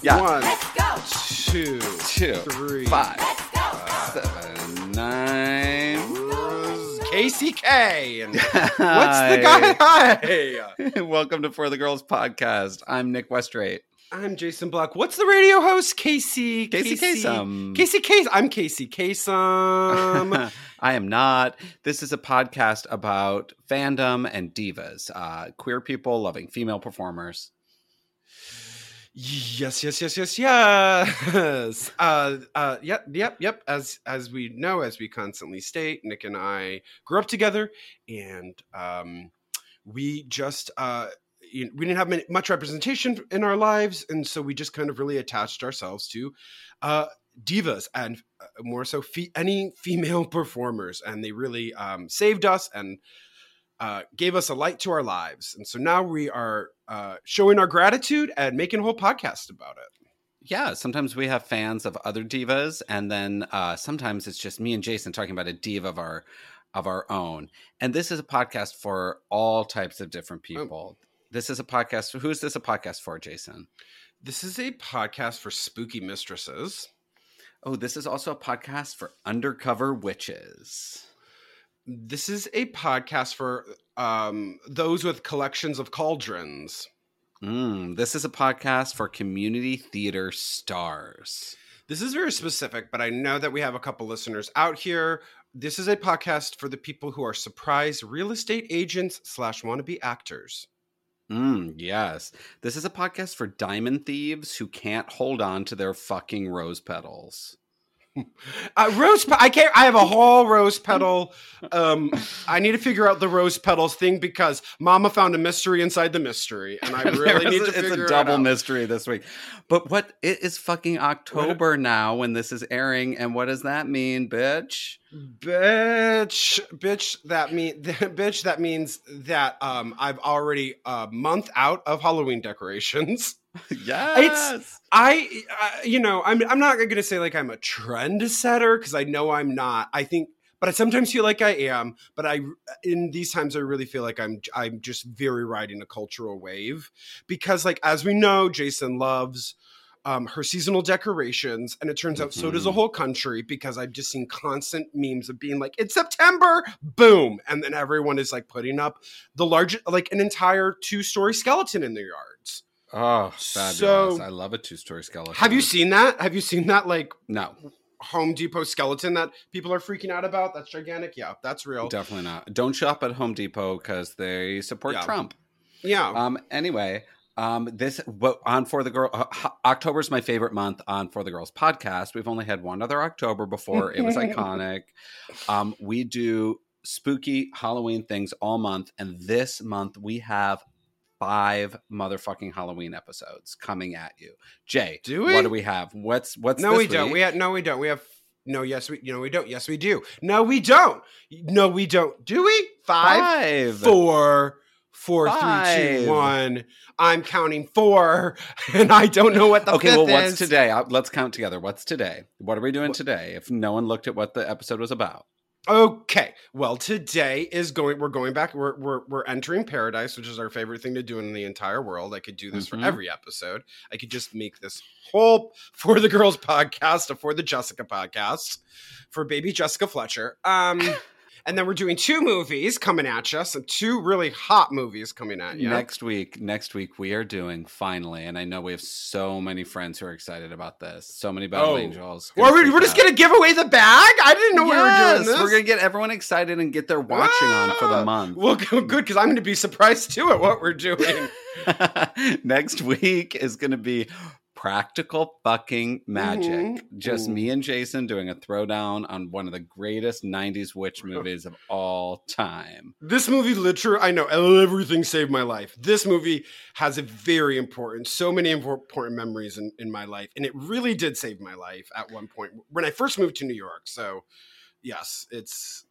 Yeah. One, Let's go. two, Two, three, five, Let's go. seven, nine. KCK. And what's the guy? Hi. Welcome to For the Girls podcast. I'm Nick Westrate. I'm Jason Block. What's the radio host? Casey. Casey Kasem. Casey Kasem. I'm Casey Kasem. I am not. This is a podcast about fandom and divas, uh, queer people loving female performers. Yes, yes, yes, yes, yes. Uh, uh, yep, yep, yep. As as we know, as we constantly state, Nick and I grew up together, and um, we just uh, you we didn't have many, much representation in our lives, and so we just kind of really attached ourselves to uh, divas and uh, more so fe- any female performers, and they really um, saved us and uh, gave us a light to our lives. And so now we are uh, showing our gratitude and making a whole podcast about it. Yeah, sometimes we have fans of other divas, and then uh, sometimes it's just me and Jason talking about a diva of our of our own. And this is a podcast for all types of different people. This is a podcast. Who is this a podcast for, Jason? This is a podcast for spooky mistresses. Oh, this is also a podcast for undercover witches. This is a podcast for um, those with collections of cauldrons. Mm, this is a podcast for community theater stars. This is very specific, but I know that we have a couple listeners out here. This is a podcast for the people who are surprise real estate agents slash wannabe actors. Mm, yes. This is a podcast for diamond thieves who can't hold on to their fucking rose petals. Uh, rose, pe- I can't. I have a whole rose petal. Um, I need to figure out the rose petals thing because Mama found a mystery inside the mystery, and I really need a- to it's figure a double it mystery this week. But what it is fucking October now when this is airing, and what does that mean, bitch? bitch, bitch. That mean, bitch. That means that um, I've already a month out of Halloween decorations. yes. It's I, uh, you know, I'm I'm not going to say like I'm a trend setter because I know I'm not. I think, but I sometimes feel like I am. But I, in these times, I really feel like I'm I'm just very riding a cultural wave because, like, as we know, Jason loves. Um, her seasonal decorations, and it turns out so does the Mhm. whole country because I've just seen constant memes of being like, "It's September, boom!" and then everyone is like putting up the largest, like an entire two-story skeleton in their yards. Oh, fabulous. So- I love a two story skeleton. Have you seen that? Have you seen that like No, Home Depot skeleton that people are freaking out about? That's gigantic. Yeah, that's real. definitely not. Don't shop at Home Depot because they support Yeah. Trump. Yeah. Um. Anyway, um. This on for the girl. Uh, October's my favorite month on for the girls podcast. We've only had one other October before. It was iconic. Um. We do spooky Halloween things all month, and this month we have five motherfucking Halloween episodes coming at you. Jay, Do we? What do we have? What's what's no, this we don't. We ha- no, we don't. We have no. Yes, we. You know, we don't. Yes, we do. No, we don't. No, we don't. Do we? Five, five. four, four, three, Five. two, one. I'm counting four, and I don't know what the okay, fifth well, what's is. today? Uh, Let's count together. What's today? What are we doing today? If no one looked at what the episode was about, Okay. Well, today is going. We're going back. We're we're we're entering paradise, which is our favorite thing to do in the entire world. I could do this Mhm. for every episode. I could just make this whole for the girls podcast, for the Jessica podcast, for baby Jessica Fletcher. Um, and then we're doing two movies coming at you. Some two really hot movies coming at you. next week, next week we are doing finally, and I know we have so many friends who are excited about this. So many battle Oh. angels. Well, we're, we're just gonna give away the bag. I didn't know we were doing this. We're gonna get everyone excited and get their watching on for the Ah. month. Well, good because I'm going to be surprised too at what we're doing. Next week is going to be practical fucking magic. Mhm. Just Ooh. me and Jason doing a throwdown on one of the greatest 90s witch movies of all time. This movie, literally, I know everything saved my life. This movie has a very important, so many important memories in, in my life. And it really did save my life at one point when I first moved to New York. So, yes, it's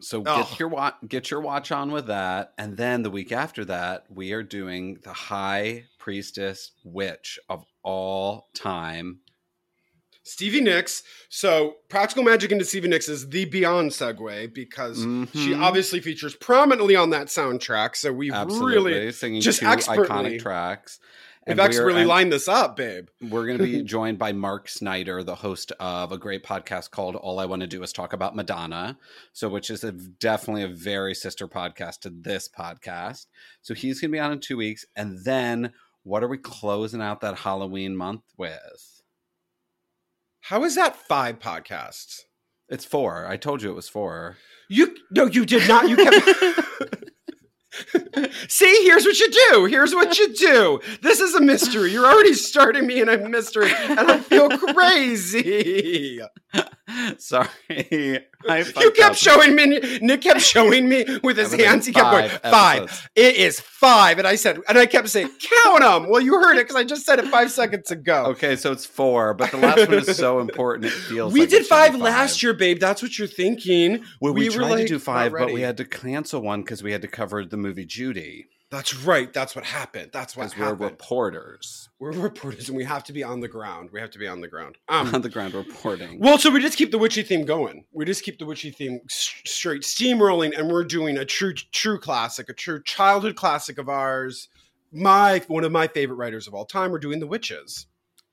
So Oh. get your watch, get your watch on with that, and then the week after that, we are doing the High Priestess Witch of all time. Stevie Nicks. So, Practical Magic into Stevie Nicks is the beyond segue because she Mhm. obviously features prominently on that soundtrack. So, we've absolutely really singing just two expertly- iconic tracks. We've And actually really and lined this up, babe. We're going to be joined by Mark Snyder, the host of a great podcast called All I Want to Do Is Talk About Madonna. So, which is a, definitely a very sister podcast to this podcast. So, he's going to be on in two weeks. And then, what are we closing out that Halloween month with? How is that five podcasts? It's four. I told you it was four. You no, you did not. You kept. See, here's what you do. Here's what you do. This is a mystery. You're already starting me in a mystery, and I feel crazy. Sorry. I You kept up. showing me. Nick kept showing me with his like hands. He kept going five five. episodes. It is five, and I said, and I kept saying, count them. Well, you heard it because I just said it five seconds ago. Okay, so it's four, but the last one is so important. It feels we like did be five last year, babe. That's what you're thinking. Well, we, We were, tried to do five, but we had to cancel one because we had to cover the movie Judy That's right. That's what happened. That's what because we're reporters We're reporters, and we have to be on the ground. We have to be on the ground. Um, on the ground reporting. Well, so we just keep the witchy theme going. We just keep the witchy theme straight steamrolling, and we're doing a true, true classic, a true childhood classic of ours. My one of my favorite writers of all time. We're doing the witches.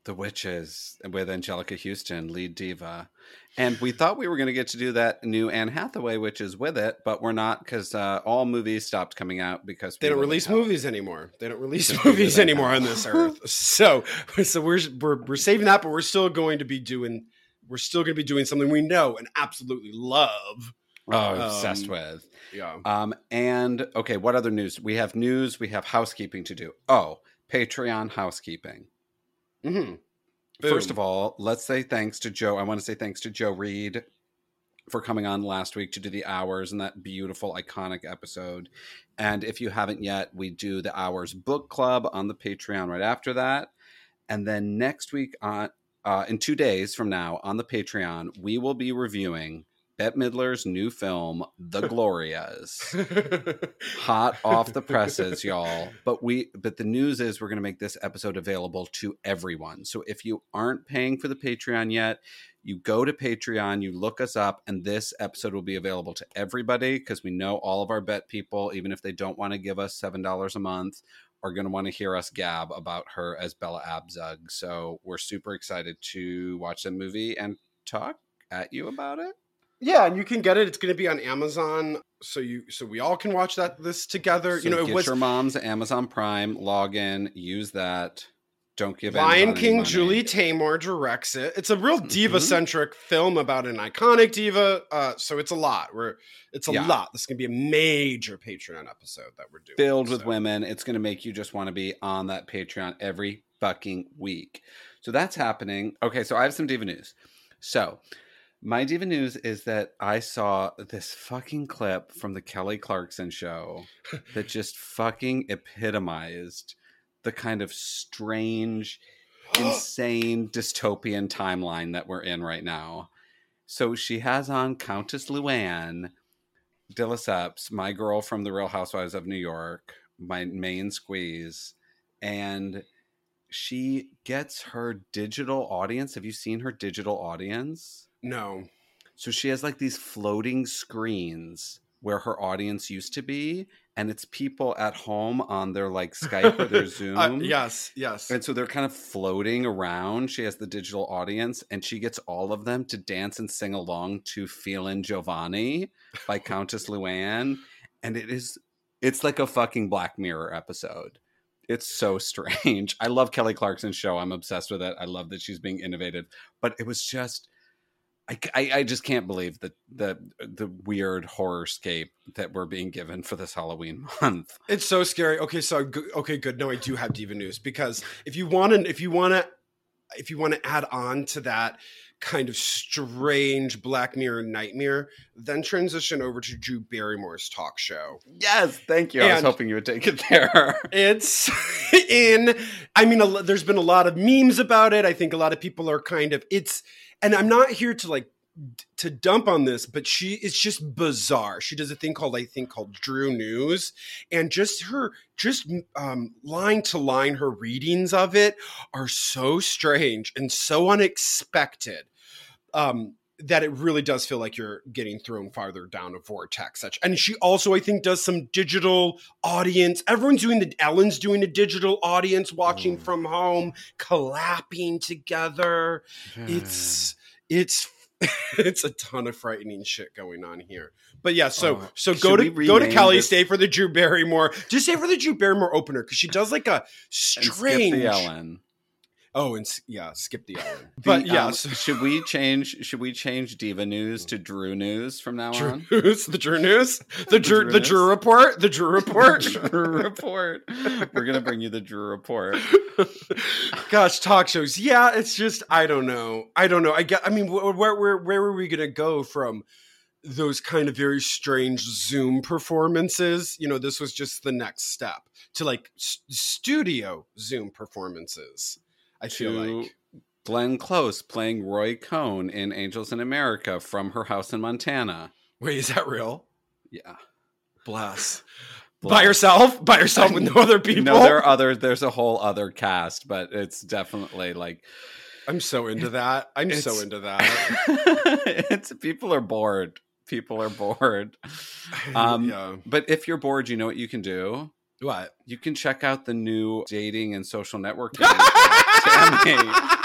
the Witches with Anjelica Huston, lead diva. And we thought we were going to get to do that new Anne Hathaway which is with it, but we're not because uh, all movies stopped coming out because They don't release movies anymore. They don't release movies anymore on this earth. So, so we're, we're we're saving that, but we're still going to be doing. We're still going to be doing something we know and absolutely love. Oh, obsessed Um, with. Yeah. Um, and okay, what other news? We have news. We have housekeeping to do. Oh, Patreon housekeeping. First of all, let's say thanks to Joe. I want to say thanks to Joe Reed for coming on last week to do the hours and that beautiful, iconic episode. And if you haven't yet, we do the hours book club on the Patreon right after that. And then next week, on uh, in two days from now, on the Patreon, we will be reviewing Bette Midler's new film, The Glorias. Hot off the presses y'all. But we but the news is we're going to make this episode available to everyone. So if you aren't paying for the patreon yet you go to patreon you look us up and this episode will be available to everybody because we know all of our bet people even if they don't want to give us seven dollars a month are going to want to hear us gab about her as bella abzug. So we're super excited to watch the movie and talk at you about it Yeah, and you can get it. It's going to be on Amazon, so you so we all can watch that this together. So you know, it get was your mom's Amazon Prime, login, use that. Don't give Lion Amazon King. Julie Taymor directs it. It's a real diva centric film about an iconic diva. Uh, so it's a lot. We're it's a Yeah. lot. This is going to be a major Patreon episode that we're doing. filled with women. It's going to make you just want to be on that Patreon every fucking week. So that's happening. Okay, so I have some diva news. So my diva news is that I saw this fucking clip from the Kelly Clarkson show that just fucking epitomized the kind of strange, insane dystopian timeline that we're in right now. So she has on Countess Luann de Lesseps, my girl from the Real Housewives of New York, my main squeeze, and she gets her digital audience. Have you seen her digital audience? No. So she has like these floating screens where her audience used to be, and it's people at home on their like Skype or their Zoom. Uh, yes. Yes. And so they're kind of floating around. She has the digital audience, and she gets all of them to dance and sing along to Feelin' Jovani by Countess Luann. And it is, it's like a fucking Black Mirror episode. It's so strange. I love Kelly Clarkson's show. I'm obsessed with it. I love that she's being innovative. But it was just, I, I, just can't believe that the uh, the weird horror scape that we're being given for this Halloween month. It's so scary. Okay, so okay, good. No, I do have diva news because if you want to, if you want to, if you want to add on to that kind of strange Black Mirror nightmare, then transition over to Drew Barrymore's talk show. Yes, thank you. I was And- hoping you would take it there. It's in. I mean, a, there's been a lot of memes about it. I think a lot of people are kind of. It's, and I'm not here to like to dump on this, but she it's just bizarre. She does a thing called I think called Drew News, and just her just um, line to line her readings of it are so strange and so unexpected. Um, that it really does feel like you're getting thrown farther down a vortex. Such, and she also, I think, does some digital audience. Everyone's doing the Ellen's doing a digital audience, watching Mm. from home, clapping together. It's it's it's a ton of frightening shit going on here. But yeah, so Oh, so go to go to Kelly, this- stay for the Drew Barrymore. Just stay for the Drew Barrymore opener because she does like a strange. the Ellen. Oh, and yeah, skip the Ellen. The, But yeah, um, so- should we change? Should we change Diva News to Drew News from now Drew on? News, the Drew News, the Drew, Drew the Drew report, the Drew report. Drew report. We're gonna bring you the Drew report. Gosh, talk shows. Yeah, it's just I don't know. I don't know. I get. I mean, where where where are we gonna go from those kind of very strange Zoom performances? You know, this was just the next step to like s- studio Zoom performances. I feel like. Glenn Close playing Roy Cohn in Angels in America from her house in Montana. Wait, is that real? Yeah. Bless. By Bless. yourself? By yourself with no other people? No, there are other. There's a whole other cast, but it's definitely like I'm so into that. I'm so into that. it's people are bored. People are bored. Um, yeah. But if you're bored, you know what you can do. What? You can check out the new dating and social networking.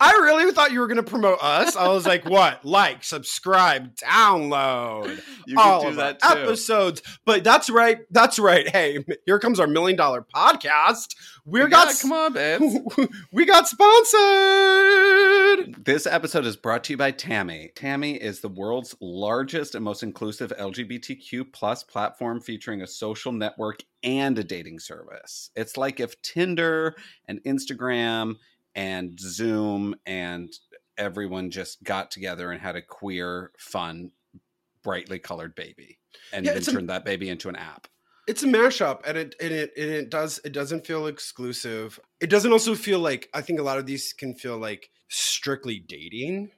I really thought you were going to promote us. I was like, what? Like, subscribe, download You all can of that too. episodes. But that's right. That's right. Hey, here comes our million dollar podcast. We Yeah, got come on, babes. we got sponsored. This episode is brought to you by Taimi. Taimi is the world's largest and most inclusive LGBTQ plus platform featuring a social network and a dating service. It's like if Tinder and Instagram and Zoom and everyone just got together and had a queer, fun, brightly colored baby and Yeah, then it's a- turned that baby into an app. It's a mashup, and it and it and it does it doesn't feel exclusive. It doesn't also feel like I think a lot of these can feel like strictly dating,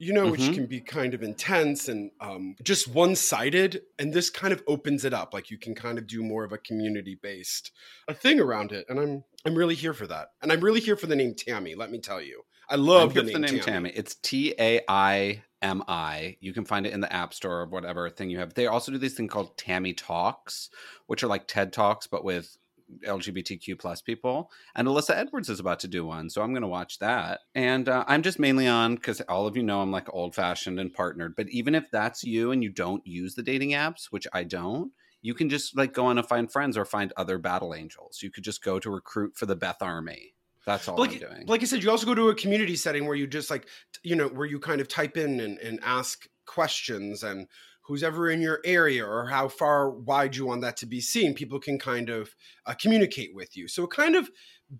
you know, which Mhm. can be kind of intense and um, just one sided. And this kind of opens it up, like you can kind of do more of a community based a thing around it. And I'm I'm really here for that, and I'm really here for the name Taimi. Let me tell you, I love the name, the name Taimi. It's T A I M I. You can find it in the App Store or whatever thing you have. They also do this thing called Taimi Talks, which are like TED Talks but with LGBTQ plus people. And Alyssa Edwards is about to do one, so I'm going to watch that. And uh, I'm just mainly on because all of you know I'm like old fashioned and partnered. But even if that's you and you don't use the dating apps, which I don't. You can just like go on and find friends or find other battle angels. You could just go to recruit for the Beth Army. That's all like, I'm doing. like I said, you also go to a community setting where you just like, you know, where you kind of type in and, and ask questions and who's ever in your area or how far wide you want that to be seen, people can kind of uh, communicate with you. So it kind of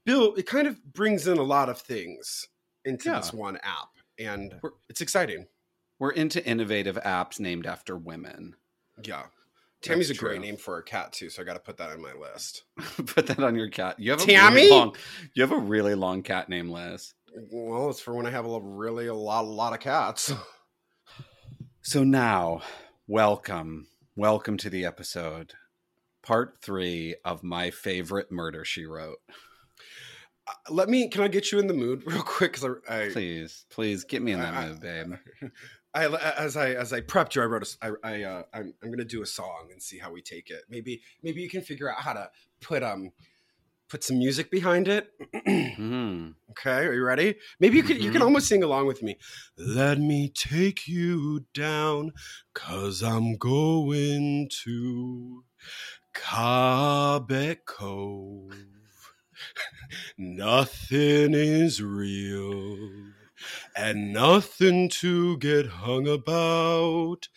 build, it kind of brings in a lot of things into Yeah. this one app, and it's exciting. We're into innovative apps named after women. Yeah. Taimi's That's a great true. name for a cat too, so I got to put that on my list. Put that on your cat. You have a Tammy? Really long, you have a really long cat name, Liz. Well, it's for when I have a really a lot, a lot of cats. So now, welcome, welcome to the episode, part three of my favorite murder she wrote. Uh, Let me. Can I get you in the mood real quick? I, I Please, please get me in that I- mood, babe. I as I as I prepped you, I wrote a. I, I uh, I'm I'm gonna do a song and see how we take it. Maybe maybe you can figure out how to put um put some music behind it. Hmm. okay, are you ready? Maybe you can you can almost sing along with me. Let me take you down, cause I'm going to Cabot Cove. Nothing is real and nothing to get hung about.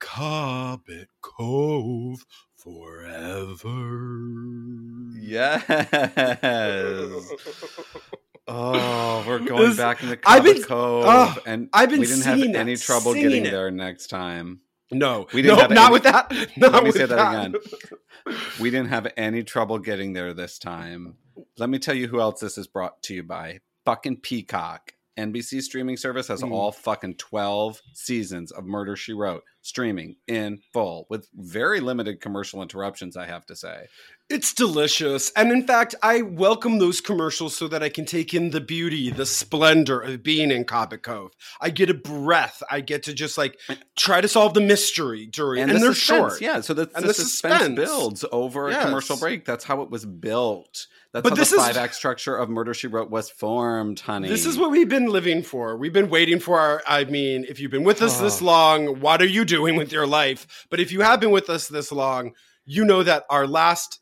Cabot Cove forever. Yes. Oh, we're going This- back into I've been- Cove, oh, and I've been we didn't have that, any trouble getting it. there next time. No, We didn't no, have not any- with that. Not Let me say that again. We didn't have any trouble getting there this time. Let me tell you who else this is brought to you by. Fucking Peacock. NBC streaming service has Mm. all fucking 12 seasons of Murder She Wrote streaming in full with very limited commercial interruptions, I have to say. It's delicious. And in fact, I welcome those commercials so that I can take in the beauty, the splendor of being in Cabot Cove. I get a breath. I get to just like try to solve the mystery during and, the they're suspense, short. Yeah, so the, And the, the suspense, suspense. builds over Yes. a commercial break. That's how it was built. That's But how this the five act structure of Murder She Wrote was formed, honey. This is what we've been living for. We've been waiting for our I mean, if you've been with us this Oh. long, what are you doing with your life? But if you have been with us this long, you know that our last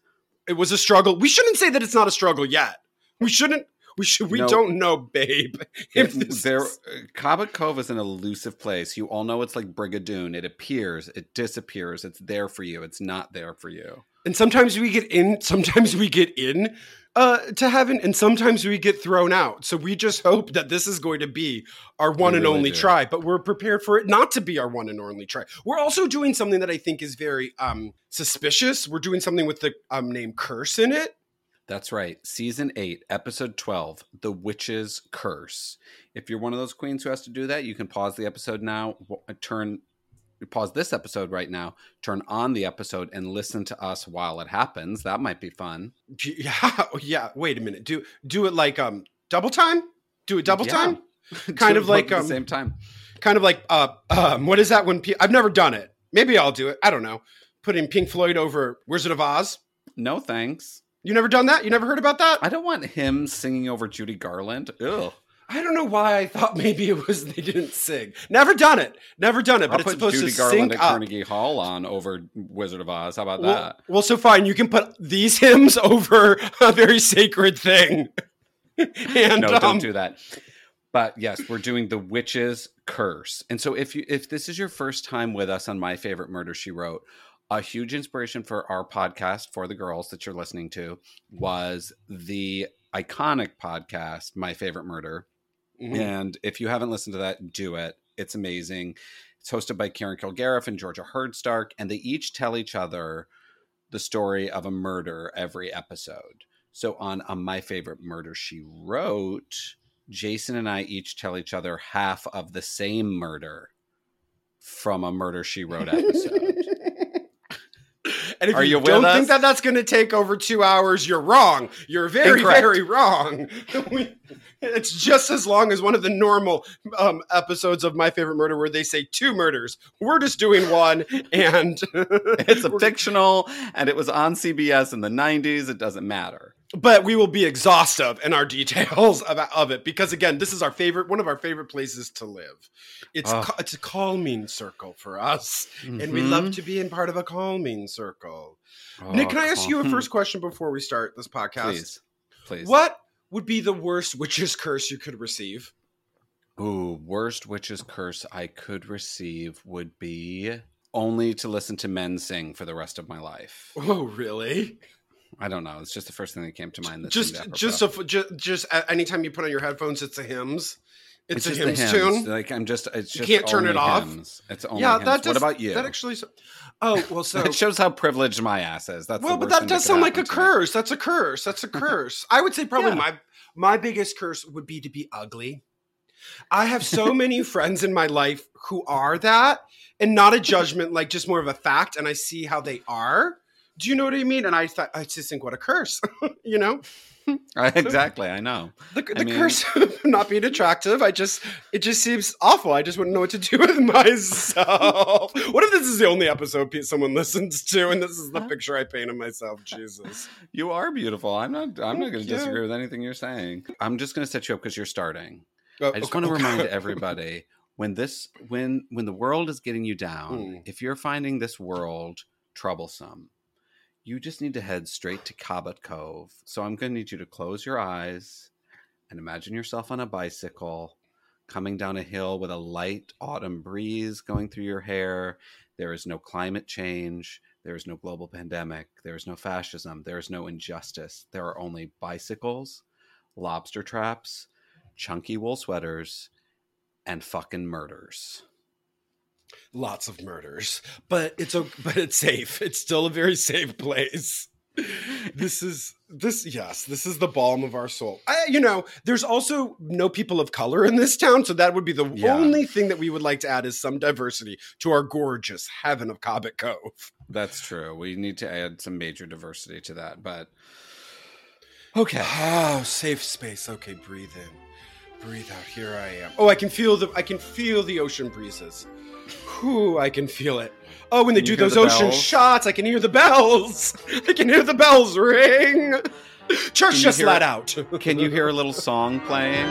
it was a struggle. We shouldn't say that it's not a struggle yet. We shouldn't we should we No. don't know, babe. If It- this there, is- Cabot Cove is an elusive place. You all know it's like Brigadoon. It appears, it disappears. It's there for you. It's not there for you. And sometimes we get in, sometimes we get in uh, to heaven, and sometimes we get thrown out. So we just hope that this is going to be our one We and really only do. try, but we're prepared for it not to be our one and only try. We're also doing something that I think is very um, suspicious. We're doing something with the um, name Curse in it. That's right. Season 8, Episode 12, The Witch's Curse. If you're one of those queens who has to do that, you can pause the episode now, turn pause this episode right now, turn on the episode and listen to us while it happens. That might be fun. Yeah, yeah. Wait a minute. Do do it like um double time. Do it double Yeah. time. Kind of like, at um, the same time. Kind of like uh um what is that when I've never done it. Maybe I'll do it. I don't know. Putting Pink Floyd over Wizard of Oz. No thanks. You never done that? You never heard about that? I don't want him singing over Judy Garland. Ugh. I don't know why I thought maybe it was they didn't sing. Never done it. Never done it. But I'll it's put supposed Judy to Garland sync at up. Carnegie Hall on over Wizard of Oz. How about Well, that? well, so fine. You can put these hymns over a very sacred thing. and no, um, don't do that. But yes, we're doing the witch's curse. And so if you if this is your first time with us on my favorite murder she wrote, a huge inspiration for our podcast for the girls that you're listening to was the iconic podcast My Favorite Murder. Mhm. And if you haven't listened to that, do it. It's amazing. It's hosted by Karen Kilgariff and Georgia Hardstark, and they each tell each other the story of a murder every episode. So on, on my favorite murder she wrote, Jason and I each tell each other half of the same murder from a murder she wrote episode. And if Are you, you don't us? think that that's going to take over two hours, you're wrong. You're very, Incorrect. very wrong. We- it's just as long as one of the normal um, episodes of My Favorite Murder where they say two murders. We're just doing one, and it's a fictional, and it was on CBS in the 90s. It doesn't matter. But we will be exhaustive in our details of, of it because again, this is our favorite, one of our favorite places to live. It's Oh. ca- it's a calming circle for us, and we love mm-hmm. to be in part of a calming circle. Oh, Nick, can I ask you a first question before we start this podcast? Please. Please. What would be the worst witch's curse you could receive? Ooh, worst witch's curse I could receive would be only to listen to men sing for the rest of my life. Oh, really? I don't know. It's just the first thing that came to mind. That Just, just, a, just, just anytime you put on your headphones, it's a hymns. It's, a just the hymns, hymns. tune. Like I'm just. It's You can't turn it off? hymns. It's only yeah, hymns. that does. what about you? That actually. Oh well, so it shows how privileged my ass is. That's the well, but that does could sound like a curse. That's a curse. That's a curse. I would say probably Yeah. my my biggest curse would be to be ugly. I have so many friends in my life who are that, and not a judgment, like just more of a fact, and I see how they are. Do you know what I mean? And I thought I just think what a curse, you know. exactly. I know. The, I mean- curse of not being attractive. I just it just seems awful. I just wouldn't know what to do with myself. what if this is the only episode someone listens to, and this is the picture I paint of myself? Jesus. You are beautiful. I'm not. I'm not going to disagree with anything you're saying. I'm just going to set you up because you're starting. Uh, I just okay, want to okay. remind everybody when this when when the world is getting you down, Mm. if you're finding this world troublesome, you just need to head straight to Cabot Cove. So I'm going to need you to close your eyes and imagine yourself on a bicycle coming down a hill with a light autumn breeze going through your hair. There is no climate change. There is no global pandemic. There is no fascism. There is no injustice. There are only bicycles, lobster traps, chunky wool sweaters, and fucking murders. Lots of murders, but it's o- but it's safe. It's still a very safe place. this is this yes this is the balm of our soul I, you know there's also no people of color in this town so that would be the Yeah. only thing that we would like to add is some diversity to our gorgeous heaven of cabot cove That's true. We need to add some major diversity to that, but okay. oh safe space okay breathe in breathe out here i am oh i can feel the i can feel the ocean breezes Whew, i can feel it oh when they do those the ocean bells? shots i can hear the bells i can hear the bells ring church just hear let out Can you hear a little song playing?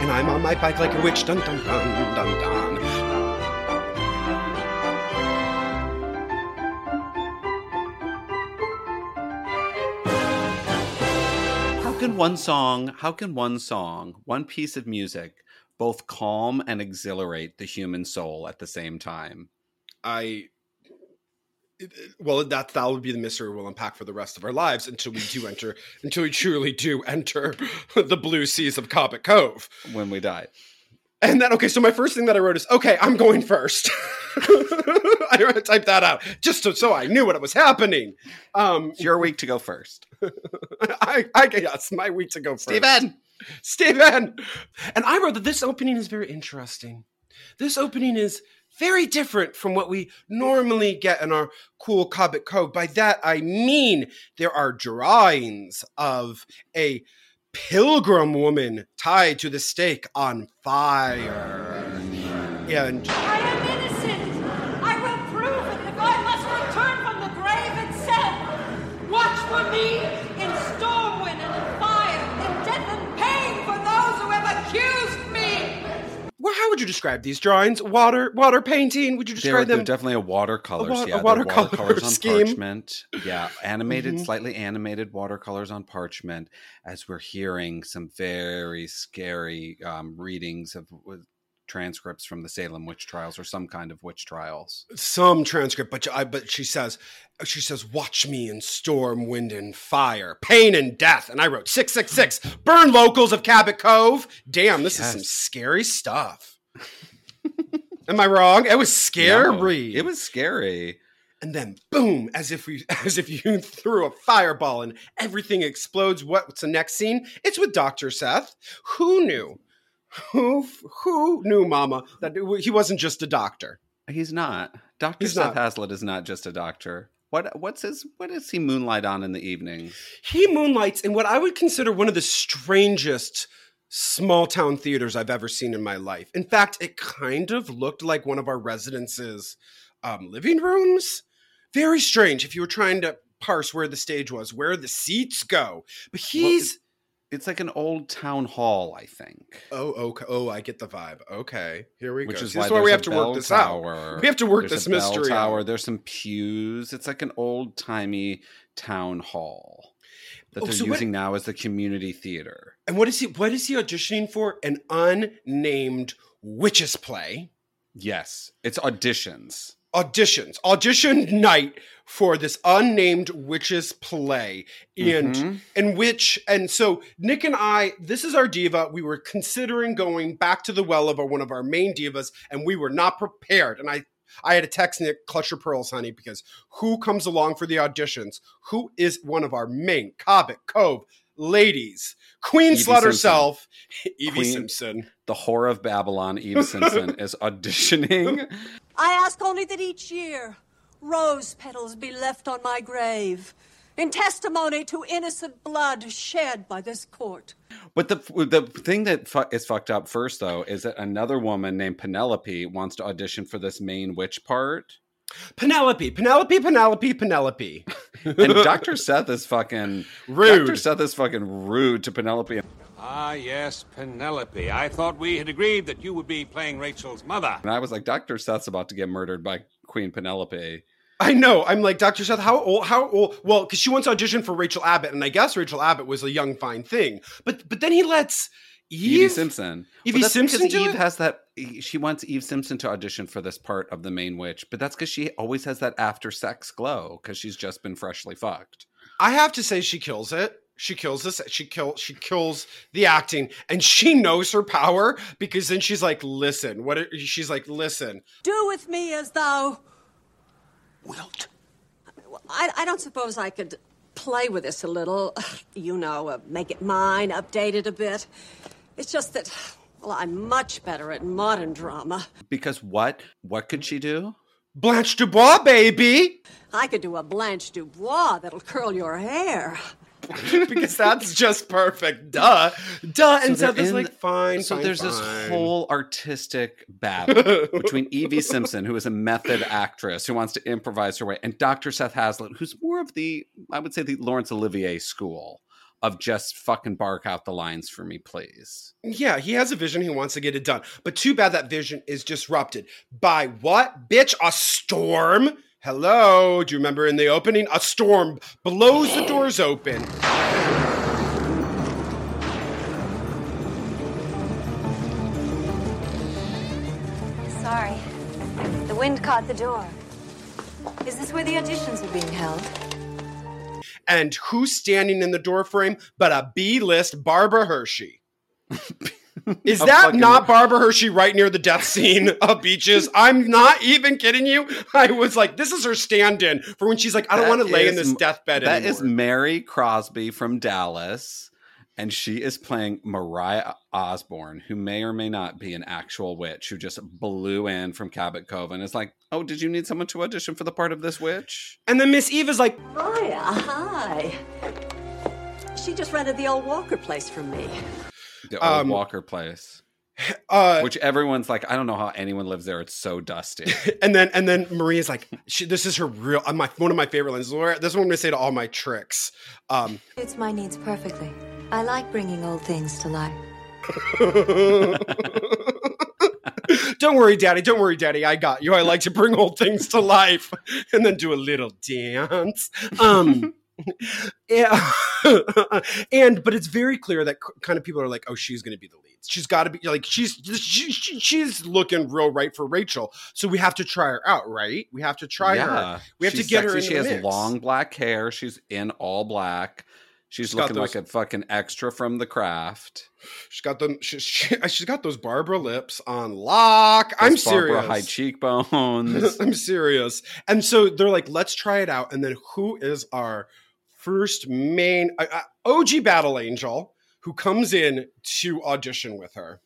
and I'm on my bike like a witch. Dun dun dun dun dun. Can one song, how can one song, one piece of music both calm and exhilarate the human soul at the same time? I. it- Well, that that would be the mystery we'll unpack for the rest of our lives until we do enter, until we truly do enter the blue seas of Cabot Cove. when we die. And then, okay, so my first thing that I wrote is, okay, I'm going first. I typed that out just so, so I knew what was happening. Um, It's your week to go first. I, I yes, my week to go first. Steven! Steven! And I wrote that this opening is very interesting. This opening is very different from what we normally get in our cool Cabot Cove. By that, I mean there are drawings of a pilgrim woman tied to the stake on fire. And how would you describe these drawings? Water, water painting? Would you They're, describe they're them? definitely a watercolors. A wa- yeah, they're watercolor watercolors on scheme. parchment. Yeah, animated, Mhm. slightly animated watercolors on parchment. As we're hearing some very scary um, readings of transcripts from the Salem witch trials or some kind of witch trials. some transcript, but I but she says she says, "Watch me in storm, wind, and fire, pain and death." And I wrote six six six. Burn locals of Cabot Cove. Damn, this is some scary stuff. Am I wrong? It was scary. No, it was scary. and then boom, as if we as if you threw a fireball and everything explodes. What's the next scene? It's with Doctor Seth. Who knew? Who who knew, Mama, that he wasn't just a doctor? He's not. Doctor He's Seth not. Hazlitt is not just a doctor. What what's his what does he moonlight on in the evenings? He moonlights in what I would consider one of the strangest small town theaters I've ever seen in my life. In fact, it kind of looked like one of our residences' um, living rooms. Very strange if you were trying to parse where the stage was, where the seats go. But he's. It's like an old town hall, I think. oh, okay. Oh, I get the vibe. Okay. Here we Which go. is this is why we have to work this tower. out. We have to work There's this mystery tower. out. There's some pews. It's like an old timey town hall that Oh, they're so what- using now as the community theater. And what is he? What is he auditioning for? An unnamed witches play. Yes, it's auditions. auditions audition night for this unnamed witches play and Mhm. in which and so nick and i this is our diva we were considering going back to the well of our, one of our main divas and we were not prepared and i i had to text nick clutch your pearls honey because who comes along for the auditions? Who is one of our main cabot cove ladies? Queen Evie slut Simpson. herself. Evie Queen- simpson. The whore of Babylon, Eve Simpson, is auditioning. I ask only that each year rose petals be left on my grave in testimony to innocent blood shed by this court. But the the thing that fu- is fucked up first, though, is that another woman named Penelope wants to audition for this main witch part, penelope penelope penelope penelope and Doctor Seth is fucking Rude. Doctor Seth is fucking rude to Penelope. Ah, yes, Penelope. I thought we had agreed that you would be playing Rachel's mother. And I was like, Doctor Seth's about to get murdered by Queen Penelope. I know. I'm like, Dr. Seth, how old? How old? Well, because she wants to audition for Rachel Abbott, and I guess Rachel Abbott was a young, fine thing. But but then he lets Eve. Evie Simpson. Evie Well, that's Simpson because do Eve it? has that. She wants Eve Simpson to audition for this part of the main witch, but that's because she always has that after sex glow because she's just been freshly fucked. I have to say, she kills it. She kills this. She kill. She kills the acting, and she knows her power because then she's like, "Listen, what?" Are, she's like, "Listen, Do with me as thou Wilt. I, I don't suppose I could play with this a little. You know, uh, make it mine, update it a bit. It's just that, well, I'm much better at modern drama. Because what? What could she do? Blanche Dubois, baby. I could do a Blanche Dubois that'll curl your hair. because that's just perfect. Duh. Duh. And they're Seth is like, fine. So fine, there's this whole artistic battle between Evie Simpson, who is a method actress who wants to improvise her way, and Dr. Seth Hazlitt, who's more of the, I would say, the Laurence Olivier school of just fucking bark out the lines for me, please. Yeah, he has a vision. He wants to get it done. But too bad that vision is disrupted by what? Bitch, a storm. Hello. Do you remember in the opening? A storm blows the doors open. Sorry. The wind caught the door. Is this where the auditions are being held? And who's standing in the doorframe but a B list Barbara Hershey? Is that fucking- not Barbara Hershey right near the death scene of Beaches? I'm not even kidding you. I was like, this is her stand in for when she's like, I don't want to lay in this m- deathbed That anymore. is Mary Crosby from Dallas, and she is playing Mariah Osborne, who may or may not be an actual witch who just blew in from Cabot Cove and is like, "Oh, did you need someone to audition for the part of this witch?" and then Miss Eve is like, Hiya, hi. She just rented the old Walker place from me. The old Um, Walker Place, uh, which everyone's like, "I don't know how anyone lives there. It's so dusty." and then and then Maria's like, she, this is her real. uh, My one of my favorite lines. Laura, This is what I'm going to say to all my tricks. Um, It's my needs perfectly. I like bringing old things to life. don't worry, Daddy. Don't worry, Daddy. I got you. I like to bring old things to life and then do a little dance. Um, yeah, and but it's very clear that kind of people are like, oh, she's going to be the lead. She's got to be like she's she, she, she's looking real right for Rachel. So we have to try her out, right? We have to try her. We have to She's get her sexy. into She has mix. long black hair. She's in all black. She's, She's looking like a fucking extra from the craft. She's got them. She, she's got those Barbara lips on lock. I'm Barbara serious. High cheekbones. I'm serious. And so they're like, let's try it out. And then who is our first main uh, uh, OG battle angel who comes in to audition with her?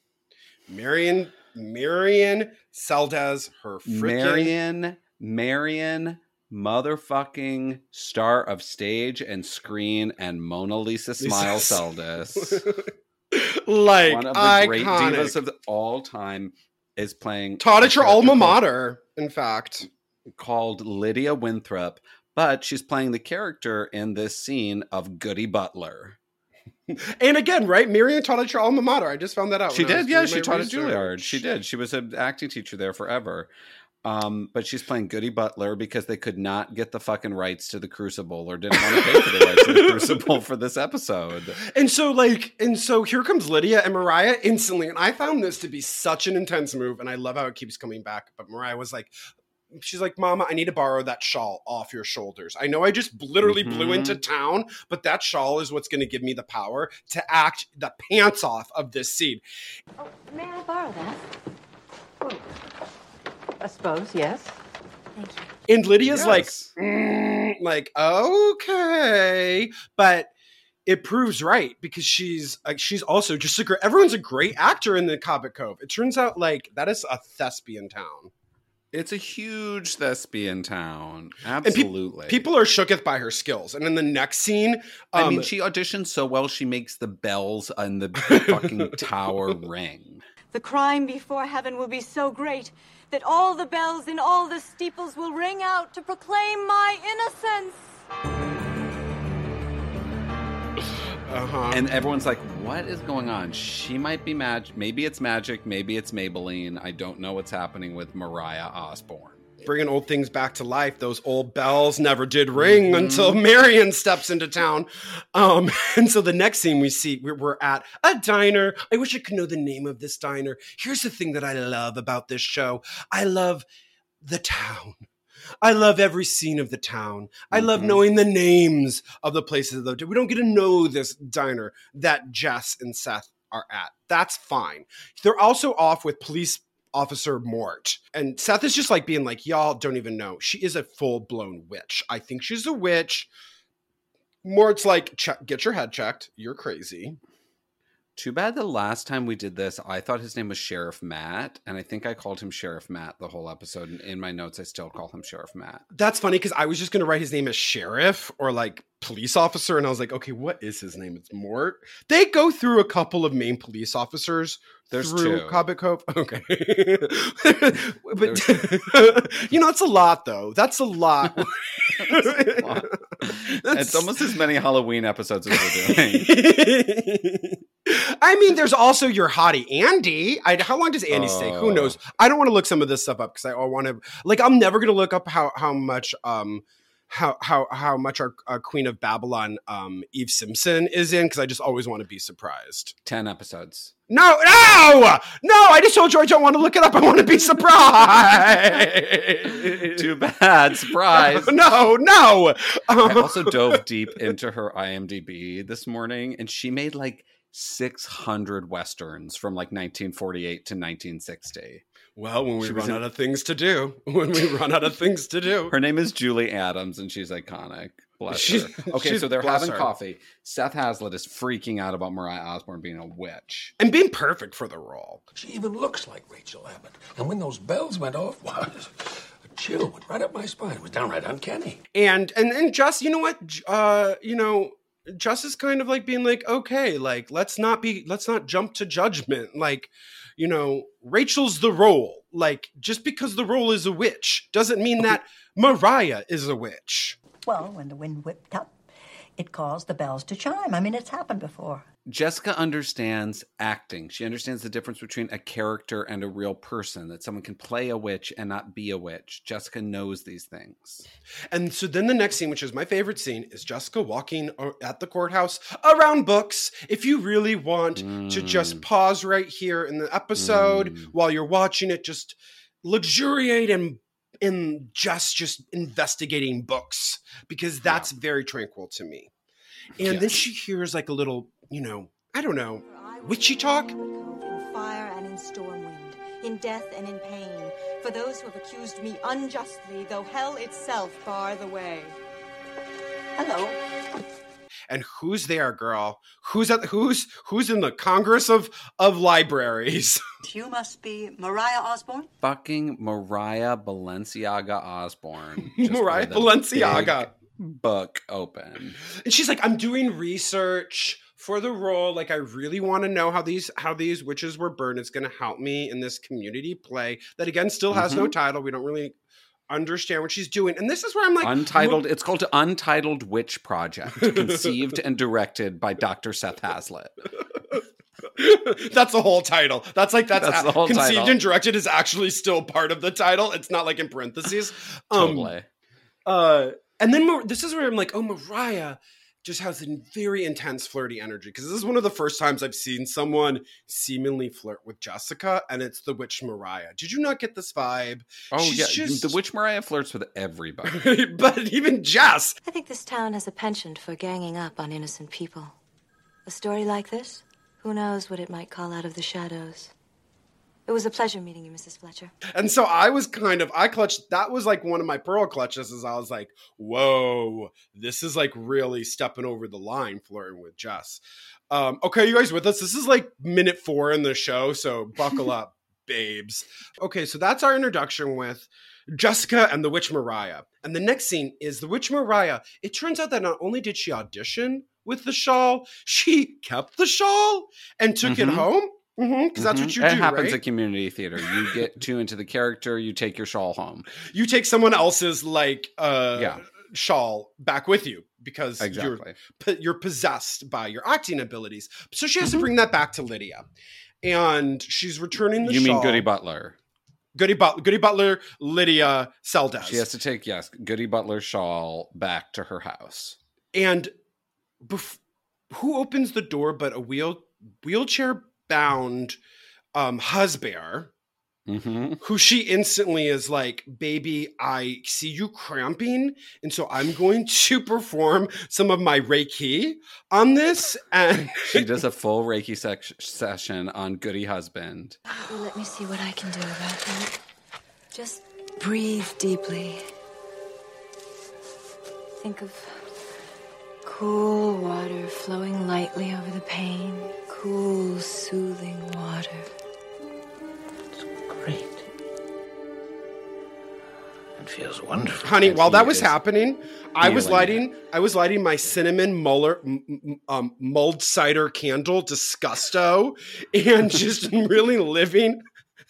Marion, Marion Seldes, her freaking. Marion, Marion, motherfucking star of stage and screen and Mona Lisa Smile Seldes. like One of the iconic. great divas of all time is playing Taught at your alma mater, in fact. called Lydia Winthrop, but she's playing the character in this scene of Goody Butler. And again, right? Miriam taught at your alma mater. I just found that out. She when I was did, yeah. She taught at. Juilliard. She did. She was an acting teacher there forever. Um, but she's playing Goody Butler because they could not get the fucking rights to the Crucible or didn't want to pay for the rights to the Crucible for this episode. And so, like, and so here comes Lydia and Mariah instantly. And I found this to be such an intense move. And I love how it keeps coming back. But Mariah was like, she's like, Mama, I need to borrow that shawl off your shoulders. I know I just literally blew Mhm. into town, but that shawl is what's going to give me the power to act the pants off of this scene. Oh, may I borrow that? I suppose, yes. Thank you. And Lydia's like, mm, like, okay. But it proves right because she's like she's also just a great everyone's a great actor in the Cabot Cove. It turns out like that is a thespian town. It's a huge thespian town. peop- Absolutely. People are shooketh by her skills. And in the next scene, um, I mean, she auditions so well, she makes the bells on the fucking tower ring. The crime before heaven will be so great that all the bells in all the steeples will ring out to proclaim my innocence. Uh-huh. And everyone's like, what is going on? She might be magic. Maybe it's magic. Maybe it's Maybelline. I don't know what's happening with Mariah Osborne. bringing old things back to life. Those old bells never did ring Mm-hmm. until Marion steps into town. Um, and so the next scene we see, we're, we're at a diner. I wish I could know the name of this diner. Here's the thing that I love about this show I love the town. I love every scene of the town. I love Mhm. knowing the names of the places. The, we don't get to know this diner that Jess and Seth are at. That's fine. They're also off with police Officer Mort. And Seth is just like being like, y'all don't even know. She is a full blown witch. I think she's a witch. Mort's like, check, get your head checked. You're crazy. Too bad the last time we did this, I thought his name was Sheriff Matt, and I think I called him Sheriff Matt the whole episode. And in my notes, I still call him Sheriff Matt. That's funny because I was just going to write his name as sheriff or like police officer. And I was like, okay, what is his name? It's Mort. They go through a couple of main police officers There's through two. Cabot Cove. Okay. but, you know, that's a lot though. That's a lot. a lot. It's almost as many Halloween episodes as we're doing. I mean, there's also your hottie Andy. I, how long does Andy stay? Who Oh. knows? I don't want to look some of this stuff up because I want to. Like, I'm never going to look up how how much um how how how much our, our Queen of Babylon um Eve Simpson is in because I just always want to be surprised. 10 episodes. No, no, no! I just told you I don't want to look it up. I want to be surprised. Too bad. Surprise. No, no. I Um, also dove deep into her IMDb this morning, and she made like 600 westerns from like 1948 to 1960. well, when we She was run in- out of things to do, when we run out of things to do, Her name is Julie Adams, and she's iconic. Bless She's- her. Okay, she's- so they're having her. coffee. Seth Hazlitt is freaking out about Mariah Osborne being a witch. and being perfect for the role. She even looks like Rachel Abbott. And when those bells went off, wow, a chill went right up my spine. It was downright uncanny. and and and just you know what uh you know just is kind of like being like okay like let's not be let's not jump to judgment like you know rachel's the role like just because the role is a witch doesn't mean that mariah is a witch Well, when the wind whipped up, it caused the bells to chime. I mean, it's happened before. Jessica understands acting. She understands the difference between a character and a real person, that someone can play a witch and not be a witch. Jessica knows these things. and so then the next scene which is my favorite scene is jessica walking at the courthouse around books if you really want to just pause right here in the episode Mm. while you're watching it just luxuriate in in just just investigating books because that's very tranquil to me and then she hears like a little you know i don't know witchy talk In fire and in storm wind, in death and in pain, for those who have accused me unjustly, though hell itself bar the way. Hello. and who's there girl who's at who's who's in the congress of of libraries You must be Mariah Osborne? Fucking Mariah Balenciaga Osborne. just Mariah Balenciaga. Book open. and she's like i'm doing research for the role like i really want to know how these how these witches were burned it's going to help me in this community play that again still has no title we don't really understand what she's doing and this is where i'm like Untitled. It's called Untitled Witch Project, conceived and directed by Dr. Seth Hazlitt. that's the whole title that's like that's, That's a- the whole conceived title. and directed is actually still part of the title it's not like in parentheses Um, Totally. uh and then Mar- this is where i'm like oh mariah just has a very intense flirty energy because this is one of the first times i've seen someone seemingly flirt with jessica and it's the witch mariah did you not get this vibe oh she's yeah, just- the witch Mariah flirts with everybody. but even jess I think this town has a penchant for ganging up on innocent people. A story like this, who knows what it might call out of the shadows. It was a pleasure meeting you, Mrs. Fletcher. and so i was kind of i clutched that was like one of my pearl clutches as i was like whoa this is like really stepping over the line flirting with jess um okay you guys with us this is like minute four in the show so buckle up babes okay so that's our introduction with jessica and the witch mariah and the next scene is the witch mariah it turns out that not only did she audition with the shawl she kept the shawl and took it Mhm. home because that's what Mhm. you it do happens right? at community theater. You get too into the character, you take your shawl home. you take someone else's like uh Yeah. shawl back with you because Exactly. you're you're possessed by your acting abilities. So she has Mm-hmm. to bring that back to Lydia. And she's returning the You mean. Goody Butler? Goody Butler, Goody Butler, Lydia Seldes. She has to take yes, Goody Butler's shawl back to her house. and bef- who opens the door but a wheel wheelchair bound um husband hmm who she instantly is like, Baby, I see you cramping. And so I'm going to perform some of my Reiki on this. And She does a full Reiki sec- session on Goody Husband. Let me see what I can do about that. Just breathe deeply. Think of cool water flowing lightly over the pain. Cool, soothing water. It's great. It feels wonderful. honey, And while that was is happening, I was feeling lighting I was lighting my cinnamon muller m- m- um, mulled cider candle disgusto and just really living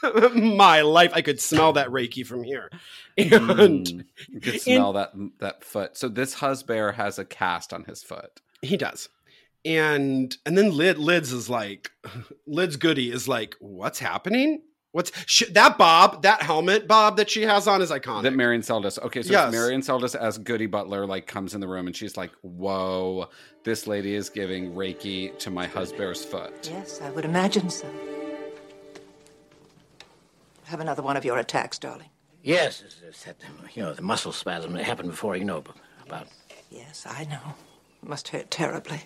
my life. I could smell that Reiki from here. And Mm, you could smell that that foot. So this husband has a cast on his foot. He does. And and then Lid Lids is like Lids Goody is like, what's happening? What's sh- that Bob, that helmet Bob that she has on is iconic. That Marion Seldes. Okay, so Yes. it's Marion Seldes as Goody Butler like comes in the room and she's like, "Whoa, this lady is giving Reiki to my husband's foot." Yes, I would imagine so. Have another one of your attacks, darling. Yes, it's, it's that, you know, the muscle spasm that happened before, you know, about. Yes, I know. It Must hurt terribly.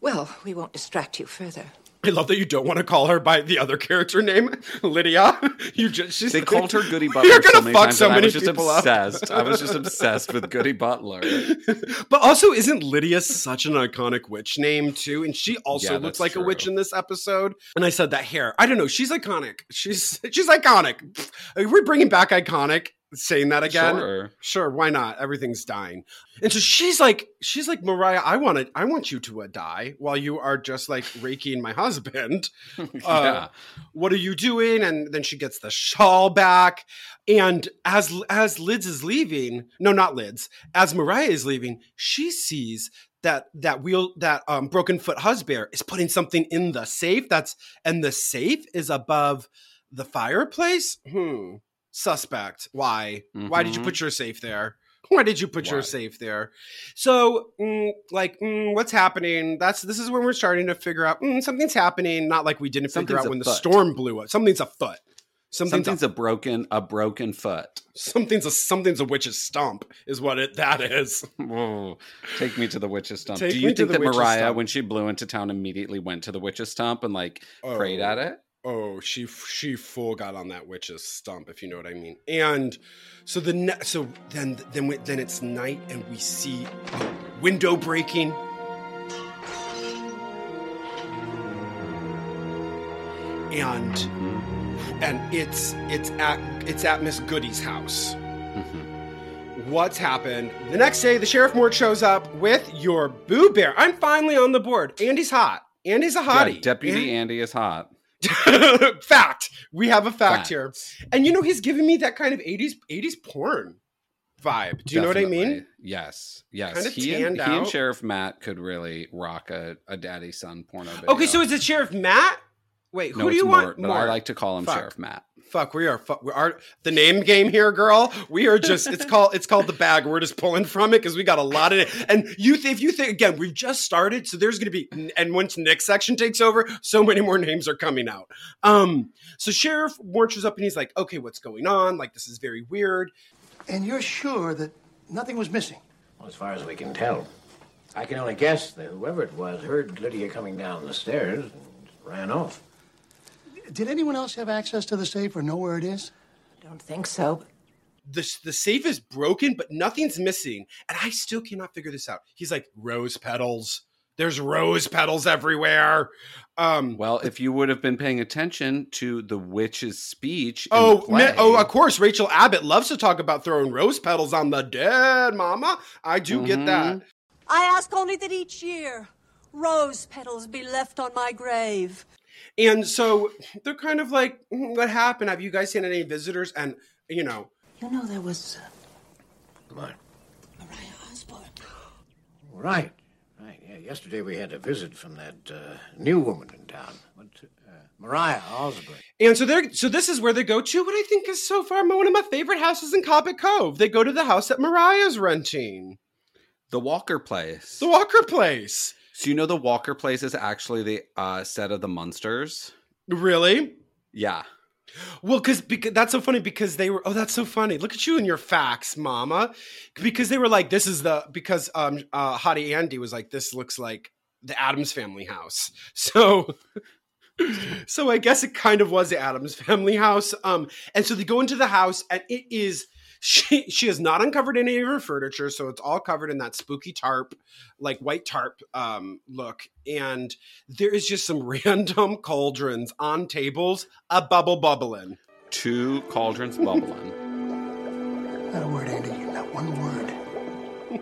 Well, we won't distract you further. I love that you don't want to call her by the other character name, Lydia. You just she's They called her Goody Butler. You're gonna so many fuck times, so many I was just people up. obsessed. I was just obsessed with Goody Butler. But also, isn't Lydia such an iconic witch name too? And she also Yeah, looks that's like a witch in this episode. And I said that hair. I don't know. She's iconic. She's she's iconic. We're bringing back iconic? Saying that again? Sure. Sure, why not? Everything's dying. And so she's like, she's like, Mariah, I want to, I want you to uh, die while you are just like raking my husband. Uh, yeah. what are you doing? And then she gets the shawl back. And as as Lids is leaving, no, not Lids, as Mariah is leaving, she sees that that wheel that um, broken foot husband is putting something in the safe. That's and the safe is above the fireplace. Hmm. Suspect. Why? Why did you put your safe there? Why did you put your safe there? So, mm, like, mm, what's happening? That's this is when we're starting to figure out mm, something's happening. Not like we didn't figure Something's out when the storm blew up. Something's afoot. Something's, Something's a, a broken a broken foot. something's a something's a witch's stump is what it that is. Whoa. Take me to the witch's stump. Take Do you think that Mariah, stump. when she blew into town, immediately went to the witch's stump and like prayed Oh. at it? Oh, she she full got on that witch's stump, if you know what I mean. And so the ne- so then then we, then it's night and we see a window breaking. And and it's it's at it's at Miss Goody's house. Mm-hmm. What's happened? The next day, the sheriff Mort shows up with your boo bear. I'm finally on the board. Andy's hot. Andy's a Yeah, hottie. Deputy Andy is hot. fact. We have a fact Fact. here. And you know, he's giving me that kind of 80s 80s porn vibe. Do you know what I mean? Yes. Yes. Kinda he, and, he and. Sheriff Matt could really rock a, a daddy son porno video. Okay, so is it Sheriff Matt? Wait, who no, do you it's want? Mort, I like to call him Fuck. Sheriff Matt. Fuck, we are fuck, we are the name game here, girl. We are just it's called it's called the bag. We're just pulling from it because we got a lot of it. And you th- if you think again, we've just started, so there's gonna be and once Nick's section takes over, so many more names are coming out. Um, so Sheriff marches up and he's like, okay, what's going on? Like this is very weird. And you're sure that nothing was missing? Well, as far as we can tell. I can only guess that whoever it was heard Lydia coming down the stairs and ran off. Did anyone else have access to the safe or know where it is? I Don't think so. the the safe is broken, but nothing's missing, and I still cannot figure this out. He's like rose petals. There's rose petals everywhere. Um, Well, if you would have been paying attention to the witch's speech, oh, the play, mi- oh, of course, Rachel Abbott loves to talk about throwing rose petals on the dead, Mama. I do get that. I ask only that each year rose petals be left on my grave. And so they're kind of like, "Mm, "What happened? Have you guys seen any visitors?" And you know, You know there was What? Mariah Osborne. Right. Right. Yeah. Yesterday we had a visit from that uh, new woman in town. What, uh, Mariah Osborne. And so they're so this is where they go to what I think is so far one of my favorite houses in Cabot Cove. They go to the house that Mariah's renting, the Walker place. the Walker place. So you know the Walker place is actually the uh, set of the Munsters. Really? Yeah. Well, because that's so funny because they were oh that's so funny. Look at you and your facts, Mama. Because they were like this is the because um uh Hottie Andy was like this looks like the Addams family house. So so I guess it kind of was the Addams family house. Um and so they go into the house and it is she she has not uncovered any of her furniture, so it's all covered in that spooky tarp, like white tarp um look. And there is just some random cauldrons on tables, a bubble bubbling. Two cauldrons bubbling. Not a word, Andy. Not one word.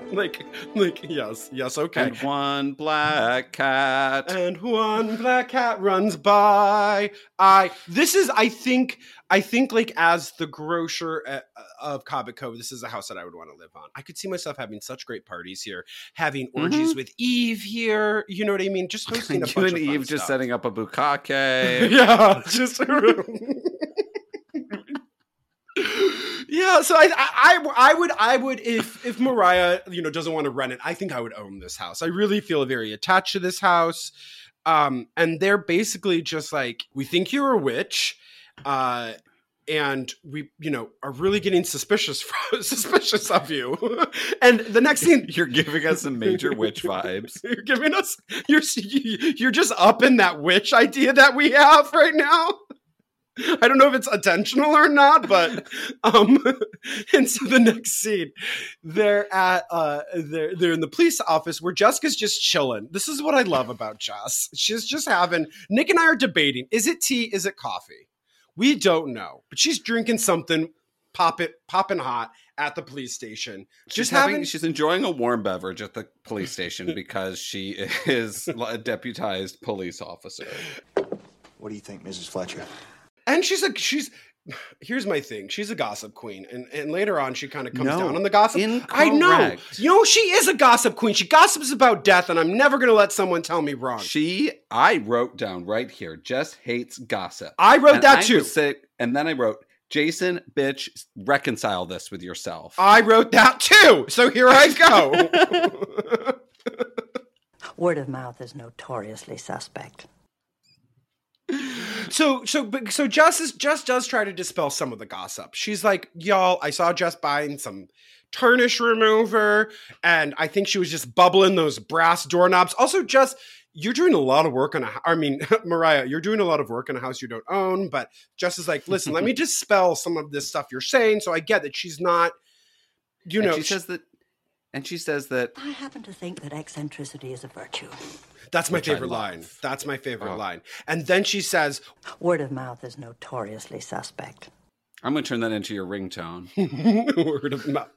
like like yes, yes, okay. And one black cat. and one black cat runs by. I this is I think I think like as the grocer at, of Cabot Cove, this is a house that I would want to live on. I could see myself having such great parties here, having mm-hmm. orgies with Eve here. You know what I mean? Just hosting a you bunch and Eve just stuff. setting up a bukkake. yeah, just yeah. So I, I, I would, I would, if if Mariah, you know, doesn't want to rent it, I think I would own this house. I really feel very attached to this house. Um, and they're basically just like, we think you're a witch, uh, and we, you know, are really getting suspicious suspicious of you. and the next thing You're giving us some major witch vibes. you're giving us you're you're just up in that witch idea that we have right now. I don't know if it's intentional or not, but um and so the next scene they're at uh they're they're in the police office where Jessica's just chilling. This is what I love about Jess. She's just having Nick and I are debating, is it tea, is it coffee? We don't know. But she's drinking something pop it popping hot at the police station. She's Just having, having she's enjoying a warm beverage at the police station because she is a deputized police officer. What do you think, Mrs. Fletcher? And she's a she's here's my thing. She's a gossip queen. And and later on she kind of comes No, down on the gossip. I know. You know she is a gossip queen. She gossips about death and i'm never gonna let someone tell me wrong. She, I wrote down right here, Jess hates gossip. I wrote And that I too. sick- and then I wrote, Jason, bitch, reconcile this with yourself. i wrote that too. So here i go. Word of mouth is notoriously suspect. So so so Jess is Jess does try to dispel some of the gossip. She's like, y'all, I saw Jess buying some tarnish remover, and I think she was just bubbling those brass doorknobs. Also, Jess, you're doing a lot of work on a I mean, Mariah, you're doing a lot of work on a house you don't own, but Jess is like, listen, let me dispel some of this stuff you're saying. So I get that she's not, you And know, she says that, and she says that I happen to think that eccentricity is a virtue. That's my favorite line. That's my favorite Oh. line. And then she says, Word of mouth is notoriously suspect. I'm going to turn that into your ringtone. word of mouth.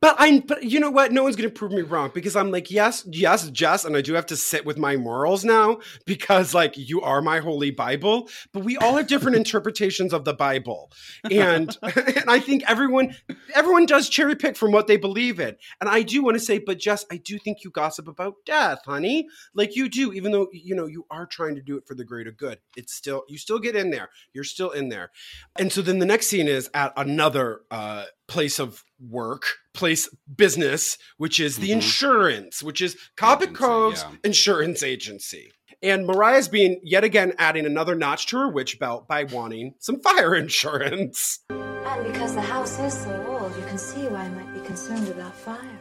But I'm, but you know what? No one's gonna prove me wrong because I'm like, yes, yes, Jess, and I do have to sit with my morals now because, like, you are my holy Bible. But we all have different interpretations of the Bible, and and I think everyone, everyone does cherry pick from what they believe in. And I do want to say, but Jess, I do think you gossip about death, honey, like you do, even though you know you are trying to do it for the greater good. It's still you still get in there. You're still in there. And so then the next scene is at another uh, place of work, place business, which is the Mhm. insurance, which is Cobbett Agency, Cove's yeah. insurance agency. And Mariah's being yet again adding another notch to her witch belt by wanting some fire insurance. And because the house is so old, you can see why I might be concerned about fire.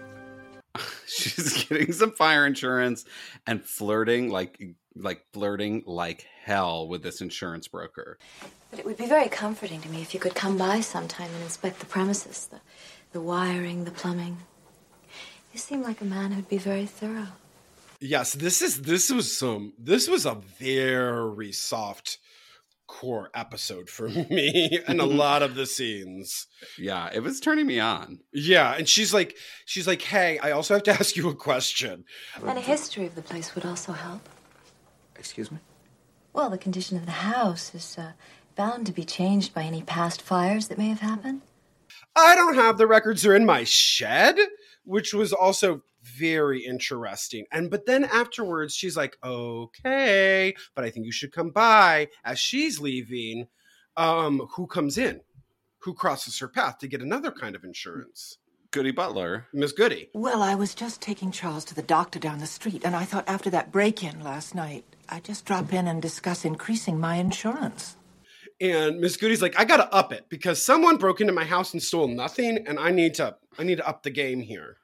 She's getting some fire insurance and flirting like like flirting like hell with this insurance broker. But it would be very comforting to me if you could come by sometime and inspect the premises, the, the wiring, the plumbing. You seem like a man who'd be very thorough. Yes, this is this was some this was a very soft core episode for me and a lot of the scenes. Yeah, it was turning me on. Yeah, and she's like she's like, "Hey, I also have to ask you a question." And a history of the place would also help. Excuse me? Well, the condition of the house is uh, bound to be changed by any past fires that may have happened. I don't have the records are in my shed, which was also very interesting. And but then afterwards she's like, "Okay, but I think you should come by." As she's leaving, um who comes in? Who crosses her path to get another kind of insurance? Goody Butler. Miss Goody. Well, I was just taking Charles to the doctor down the street, and I thought after that break in last night, I'd just drop in and discuss increasing my insurance. And Miss Goody's like, I gotta up it because someone broke into my house and stole nothing, and I need to I need to up the game here.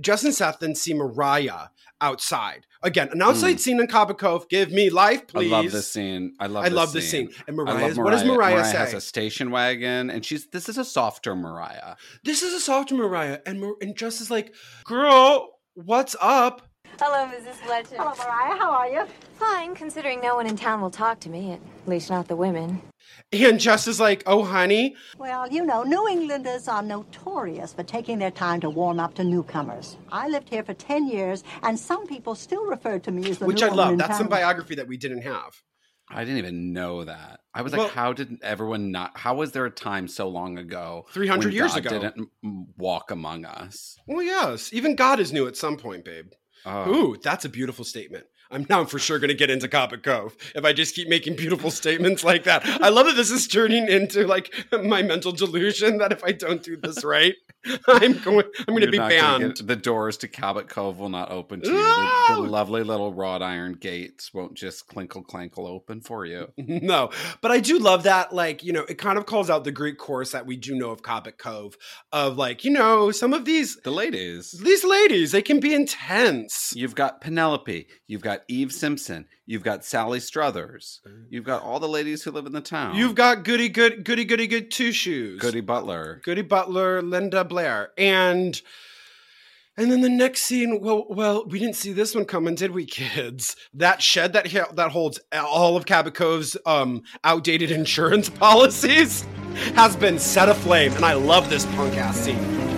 Justin Seth then see Mariah outside. Again, an outside mm. scene in Cabot Cove. Give me life, please. I love this scene. I love. I this love this scene. scene. And I love Mariah's, what does Mariah, Mariah say? has a station wagon, and she's this is a softer Mariah. this is a softer Mariah. And, Mar- and Jess is like, girl, what's up? Hello, Mrs. Fletcher. Hello, Mariah. How are you? Fine, considering no one in town will talk to me, at least not the women. And Jess is like, oh, honey. Well, you know, New Englanders are notorious for taking their time to warm up to newcomers. I lived here for 10 years, and some people still refer to me as the Which new I love. in That's some biography that we didn't have. I didn't even know that. I was Well- like, how did everyone not? How was there a time so long ago, 300 when years God ago. didn't walk among us? Well, yes. Even God is new at some point, babe. Oh. Ooh, that's a beautiful statement. I'm now for sure going to get into Cabot Cove if I just keep making beautiful statements like that. I love that this is turning into like my mental delusion that if I don't do this right, I'm going I'm going to be banned. get- the doors to Cabot Cove will not open to you. The, the lovely little wrought iron gates won't just clinkle clankle open for you. No, but I do love that. Like, you know, it kind of calls out the Greek chorus that we do know of Cabot Cove of like, you know, some of these The ladies. these ladies, they can be intense. You've got Penelope. You've got Eve Simpson. You've got Sally Struthers. You've got all the ladies who live in the town. You've got goody good goody goody good two shoes. Goody Butler. Goody Butler, Linda Blair, and and then the next scene. Well, well, we didn't see this one coming, did we, kids? That shed that he- that holds all of Cabot Cove's um, outdated insurance policies has been set aflame, and I love this punk ass scene.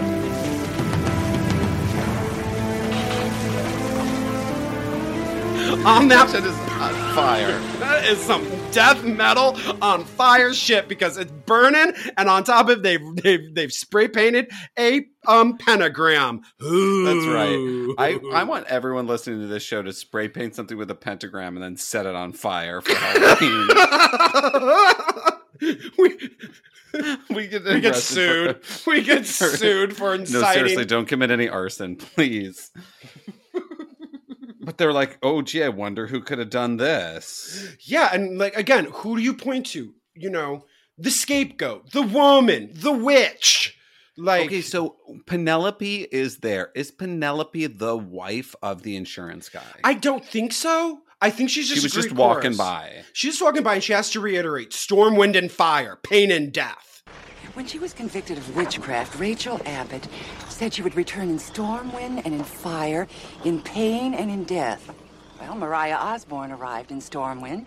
On that Shit is on fire. that is some death metal on fire shit because it's burning, and on top of it, they've they've, they've spray painted a um pentagram. That's right. I, I want everyone listening to this show to spray paint something with a pentagram and then set it on fire for Halloween. we, we get, we get sued. for- We get sued for inciting. No, seriously, don't commit any arson, please. But they're like, oh, gee, I wonder who could have done this. Yeah, and like again, who do you point to? You know, the scapegoat, the woman, the witch. Like, okay, so Penelope is there. Is Penelope the wife of the insurance guy? I don't think so. I think she's just she was just walking chorus. by. She's just walking by, and she has to reiterate: storm, wind, and fire, pain and death. When she was convicted of witchcraft, Rachel Abbott said she would return in storm wind and in fire, in pain and in death. Well, Mariah Osborne arrived in storm wind.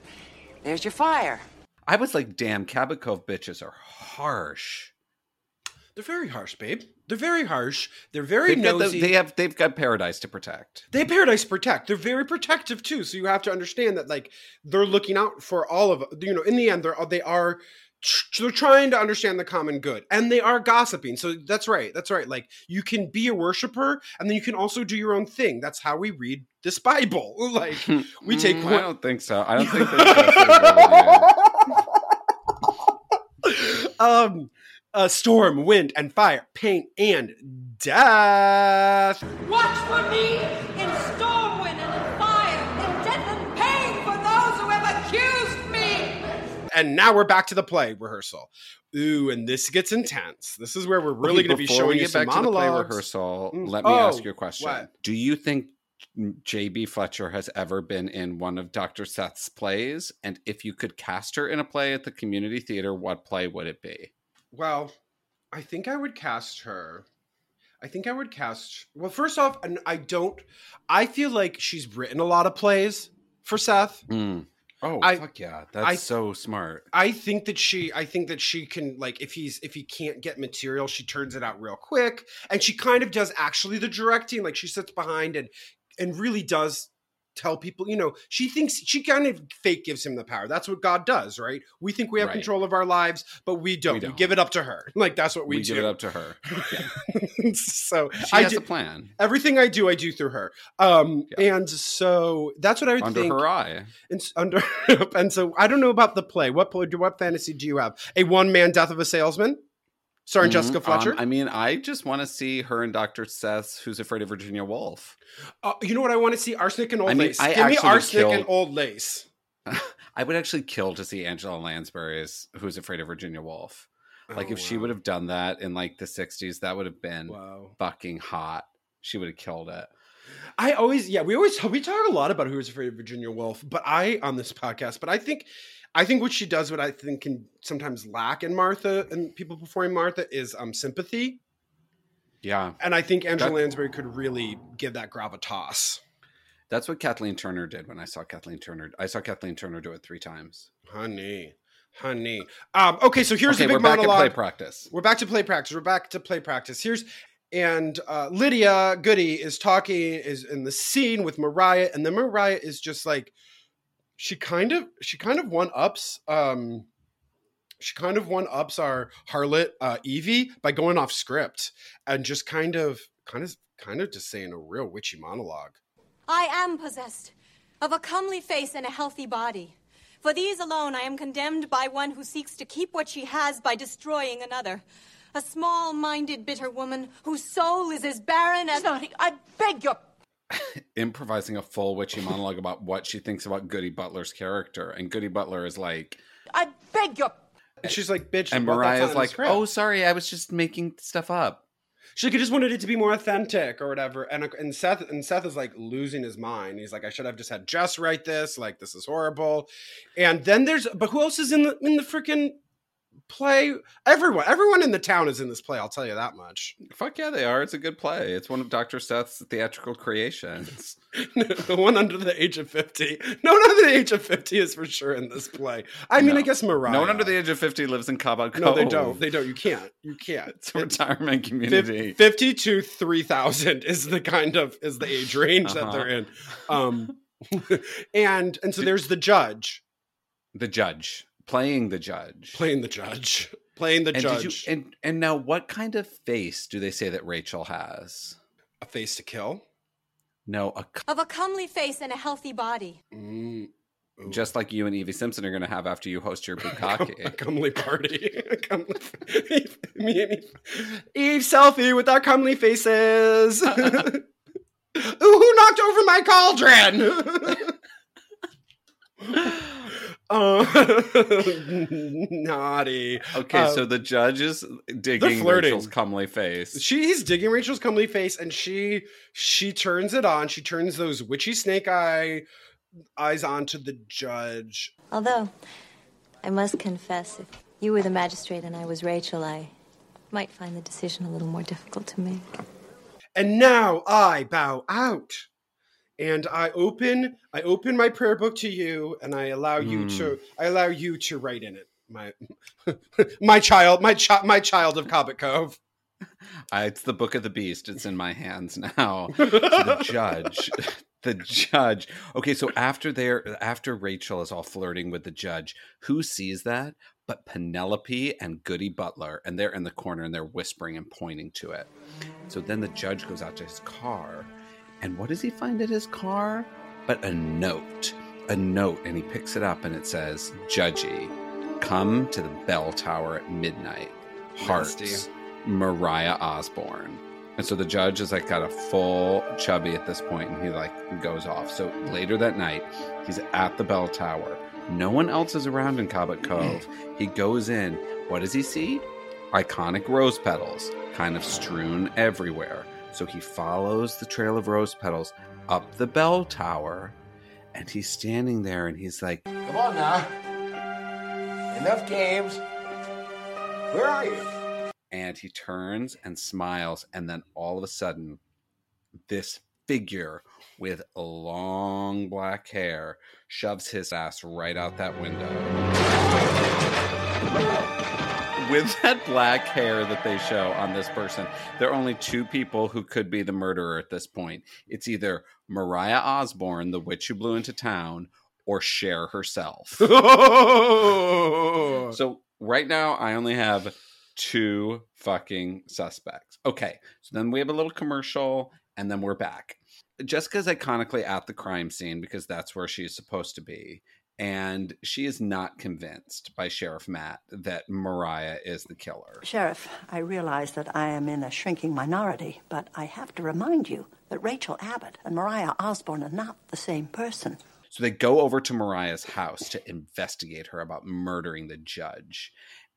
There's your fire. I was like, damn, Cabot Cove bitches are harsh. They're very harsh, babe. They're very harsh. They're very They've got the- nosy. they have they've got paradise to protect. they have paradise to protect. They're very protective too. So you have to understand that like they're looking out for all of you know. In the end, they're they are tr- they're trying to understand the common good, and they are gossiping. So that's right. That's right. Like you can be a worshiper, and then you can also do your own thing. That's how we read this Bible. Like we take. Mm, one- I don't think so. I don't think that's um, a storm, wind, and fire, pain, and death. Watch for me in storm wind And now we're back to the play rehearsal. Ooh, and this gets intense. This is where we're really Okay, going to be showing you some back to the play monologues. rehearsal. Mm. Let me Oh, ask you a question. what? Do you think J.B. Fletcher has ever been in one of Dr. Seth's plays? And if you could cast her in a play at the community theater, what play would it be? Well, I think I would cast her. I think I would cast. Well, first off, and I don't. I feel like she's written a lot of plays for Seth. Mm. Oh, I- fuck yeah. That's I- so smart. I think that she I think that she can like if he's if he can't get material, she turns it out real quick. And she kind of does actually the directing. Like she sits behind and and really does tell people, you know, she thinks she kind of fake gives him the power. That's what God does, right? We think we have Right. control of our lives, but we don't. We, don't. give it up to her. Like that's what we, We, do. give it up to her. so She I has do, a plan everything I do, I do through her. Um and so that's what I would under think her eye. and under and so I don't know about the play. What play, what fantasy do you have? A one man death of a salesman, starring Mhm. Jessica Fletcher. Um, I mean, I just want to see her and Dr. Seth, who's afraid of Virginia Woolf. Uh, you know what I want to see? Arsenic and old I mean, lace. I Give me arsenic kill- and old lace. I would actually kill to see Angela Lansbury as Who's Afraid of Virginia Woolf. Like Oh, if she would have done that in like the 60s, that would have been Wow. fucking hot. She would have killed it. I always, yeah, we always we talk a lot about who is afraid of Virginia Woolf, but I on this podcast, but I think, I think what she does, what I think can sometimes lack in Martha and people performing Martha is um sympathy, Yeah. and I think Angela That- Lansbury could really give that gravitas. That's what Kathleen Turner did when I saw Kathleen Turner. I saw Kathleen Turner do it three times. Honey, honey. Um, okay, so here's okay, the big we're back monologue. play practice. We're back to play practice. We're back to play practice. Here's and uh, Lydia Goody is talking is in the scene with Mariah, and then Mariah is just like she kind of she kind of one ups um she kind of one ups our harlot uh, Evie by going off script and just kind of kind of kind of just saying a real witchy monologue. I am possessed of a comely face and a healthy body. For these alone I am condemned by one who seeks to keep what she has by destroying another. A small minded, bitter woman whose soul is as barren as. Snotty, I beg your. Improvising a full witchy monologue about what she thinks about Goody Butler's character. And Goody Butler is like, I beg your. And she's like, bitch. and what, that's Mariah's like, oh, sorry, I was just making stuff up. She like, I just wanted it to be more authentic or whatever. And uh, and Seth and Seth is like losing his mind. He's like, I should have just had Jess write this. Like, this is horrible. And then there's, but who else is in the in the freaking play? Everyone, everyone in the town is in this play. I'll tell you that much. Fuck yeah, they are. It's a good play. It's one of Dr. Seth's theatrical creations. the one under the age of fifty. No one under the age of fifty is for sure in this play. I mean, No. I guess Mariah. No one under the age of 50 lives in Cabot Cove. No, they don't. They don't. You can't. You can't. It's a retirement community. 50 to 3000 is the kind of is the age range that Uh-huh. they're in um and and so there's the judge The judge. Playing the judge. playing the judge playing the and judge you and and now what kind of face do they say that Rachel has? a face to kill No, a c- Of a comely face and a healthy body. mm, just like you and Evie Simpson are going to have after you host your bukkake. a comely party A comely, me and eve, eve selfie with our comely faces Ooh, who knocked over my cauldron Oh, naughty. Okay, Uh, so the judge is digging. Rachel's comely face. she's digging Rachel's comely face, and she she turns it on. She turns those witchy snake eye eyes onto the judge. Although, I must confess, if you were the magistrate and I was Rachel, I might find the decision a little more difficult to make. And now I bow out. And I open I open my prayer book to you and I allow you Hmm. to I allow you to write in it. My my child, my child my child of Cabot Cove. It's the book of the beast. It's in my hands now. So the judge, the judge. Okay, so after they're after Rachel is all flirting with the judge, who sees that? But Penelope and Goody Butler, and they're in the corner and they're whispering and pointing to it. So then the judge goes out to his car, and what does he find at his car? But a note, a note, and he picks it up and it says, "Judgy, come to the bell tower at midnight. Hearts." Nasty. Mariah Osborne. And so the judge is like got a full chubby at this point and he like goes off. So later that night, he's at the bell tower. No one else is around in Cabot Cove. He goes in. What does he see? Iconic rose petals kind of strewn everywhere. So he follows the trail of rose petals up the bell tower and he's standing there and he's like, Come on now. Enough games. Where are you? and he turns and smiles and then all of a sudden this figure with long black hair shoves his ass right out that window with that black hair that they show on this person there are only two people who could be the murderer at this point it's either mariah osborne the witch who blew into town or Cher herself so right now I only have two fucking suspects. Okay, so then we have a little commercial and then we're back. Jessica's iconically at the crime scene because that's where she's supposed to be. And she is not convinced by Sheriff Matt that Mariah is the killer. Sheriff, I realize that I am in a shrinking minority, but I have to remind you that Rachel Abbott and Mariah Osborne are not the same person. So they go over to Mariah's house to investigate her about murdering the judge.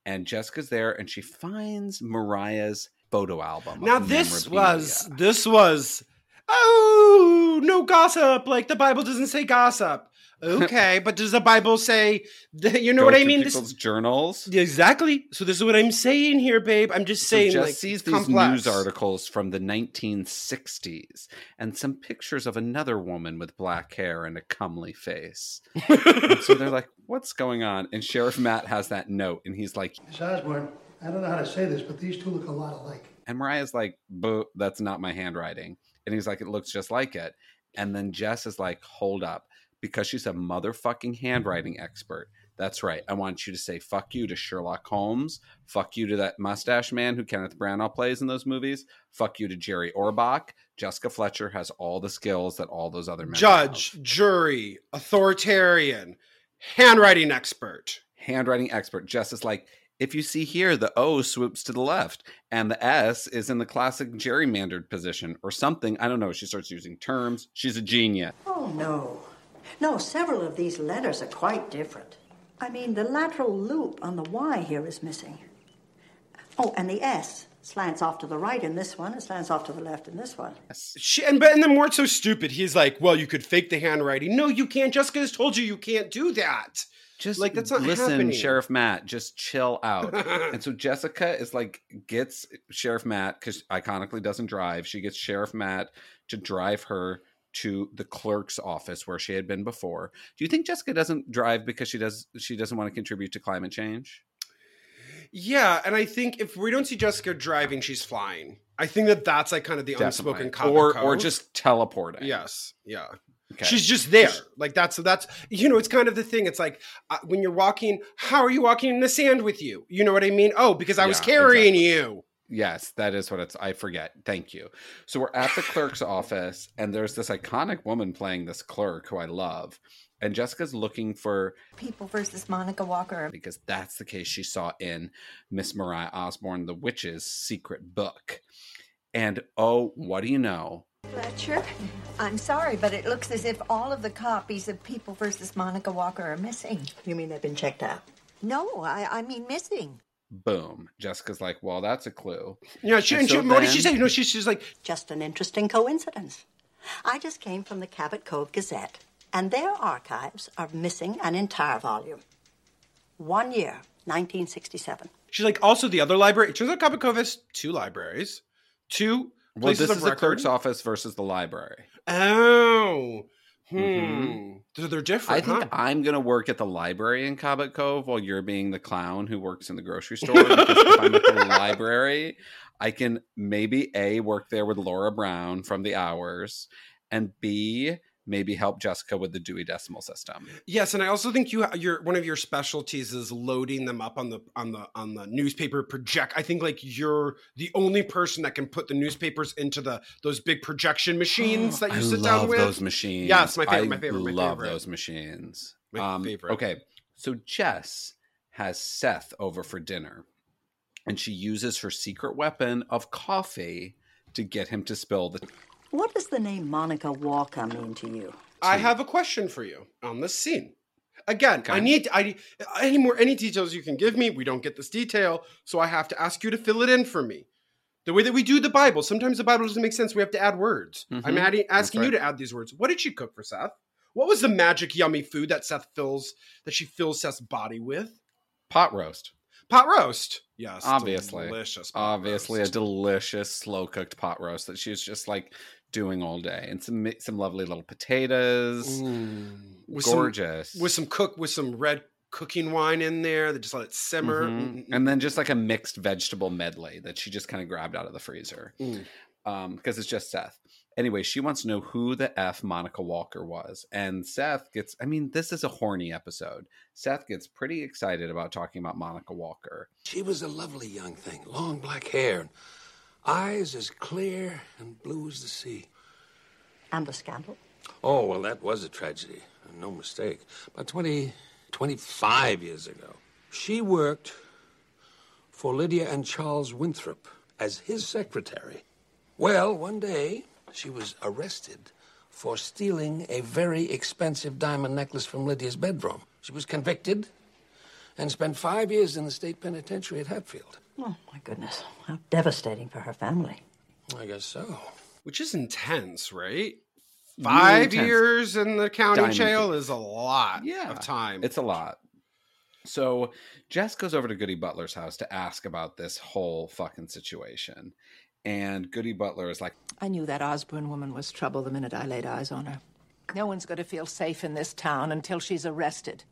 And Jessica's there and she finds Mariah's photo album. Now this was this was oh no gossip. Like the Bible doesn't say gossip. Okay, but does the Bible say? You know Go what I through mean? This- People's journals. exactly. So this is what I'm saying here, babe. I'm just So saying, Jess like, sees it's these complex. news articles from the 1960s and some pictures of another woman with black hair and a comely face. and so they're like, "What's going on?" And Sheriff Matt has that note, and he's like, Miss Osborne, I don't know how to say this, but these two look a lot alike. And Mariah's like, Boo, that's not my handwriting. And he's like, it looks just like it. And then Jess is like, hold up. Because she's a motherfucking handwriting mm. expert. That's right. I want you to say fuck you to Sherlock Holmes. Fuck you to that mustache man who Kenneth Branagh plays in those movies. Fuck you to Jerry Orbach. Jessica Fletcher has all the skills that all those other men Judge, jury, authoritarian, handwriting expert. handwriting expert. Jess is like, if you see here, the O swoops to the left and the S is in the classic gerrymandered position or something. I don't know. She starts using terms. She's a genius. Oh, no. No, several of these letters are quite different. I mean, the lateral loop on the Y here is missing. Oh, and the S slants off to the right in this one, it slants off to the left in this one. She, and but and then Mort's so stupid. He's like, "Well, you could fake the handwriting. No, you can't. Jessica has told you you can't do that. Just like that's not listen, happening. Sheriff Matt, just chill out. and so Jessica is like gets Sheriff Matt because iconically doesn't drive. She gets Sheriff Matt to drive her to the clerk's office where she had been before. Do you think Jessica doesn't drive because she does she doesn't want to contribute to climate change? Yeah, and I think if we don't see Jessica driving, she's flying. I think that that's like kind of the unspoken Definitely. cop or code. or just teleporting. yes, yeah. Okay. She's just there. Like that's that's you know it's kind of the thing. It's like uh, when you're walking, how are you walking in the sand with you? You know what I mean? Oh, because I was carrying exactly. you. Yes, that is what it's. I forget. Thank you. So we're at the clerk's office, and there's this iconic woman playing this clerk who I love. And Jessica's looking for People versus Monica Walker. because that's the case she saw in Miss Mariah Osborne, the witch's secret book. And oh, what do you know? Fletcher, I'm sorry, but it looks as if all of the copies of People versus Monica Walker are missing. You mean they've been checked out? No, I, I mean missing. Boom. Jessica's like, well, that's a clue. Yeah, she, And and she, so what did she then- say? No, she's she's like Just an interesting coincidence. I just came from the Cabot Cove Gazette, and their archives are missing an entire volume. One year, 1967. she's like also the other library. It turns out Cabot Cove has two libraries, two Well, places this of is the clerk's office versus the library. Oh, hmm. Mhm. So they're different. I think huh? I'm going to work at the library in Cabot Cove while you're being the clown who works in the grocery store. Because if I'm at the library, I can maybe A, work there with Laura Brown from the hours, and B, maybe help Jessica with the Dewey Decimal System. Yes, and I also think you your one of your specialties is loading them up on the on the on the newspaper project. I think like you're the only person that can put the newspapers into the those big projection machines that you I sit down with. those machines. Yes, my favorite, I my favorite, my love favorite. those machines. My um, favorite. Okay, so Jess has Seth over for dinner, and she uses her secret weapon of coffee to get him to spill the. What does the name Monica Walker mean to you? I have a question for you on this scene. Again, I need I any more any details you can give me. We don't get this detail, so I have to ask you to fill it in for me. The way that we do the Bible, sometimes the Bible doesn't make sense. We have to add words. I'm Mhm. adding, That's asking you to add these words. What did she cook for Seth? What was the magic yummy food that Seth fills that she fills Seth's body with? pot roast. Pot roast. Yes, obviously, delicious. pot obviously roast. a delicious slow cooked pot roast that she was just like doing all day, and some some lovely little potatoes, With some- gorgeous, with some cook with some red cooking wine in there that just let it simmer. Mhm. Mm, and then just like a mixed vegetable medley that she just kind of grabbed out of the freezer, Mm. um, because it's just Seth. Anyway, she wants to know who the f Monica Walker was, and Seth gets. I mean, this is a horny episode. Seth gets pretty excited about talking about Monica Walker. She was a lovely young thing, long black hair, and eyes as clear and blue as the sea. And the scandal? Oh, well, that was a tragedy. No mistake. About 20, 25 years ago. She worked for Lydia and Charles Winthrop as his secretary. Well, one day she was arrested for stealing a very expensive diamond necklace from Lydia's bedroom. She was convicted and spent five years in the state penitentiary at Hatfield. Oh, my goodness. How devastating for her family. I guess so. Which is intense, right? Five intense. years in the county Diamond jail is a lot Yeah. of time. It's a lot. So Jess goes over to Goody Butler's house to ask about this whole fucking situation. And Goody Butler is like, I knew that Osborne woman was trouble the minute I laid eyes on her. No one's going to feel safe in this town until she's arrested.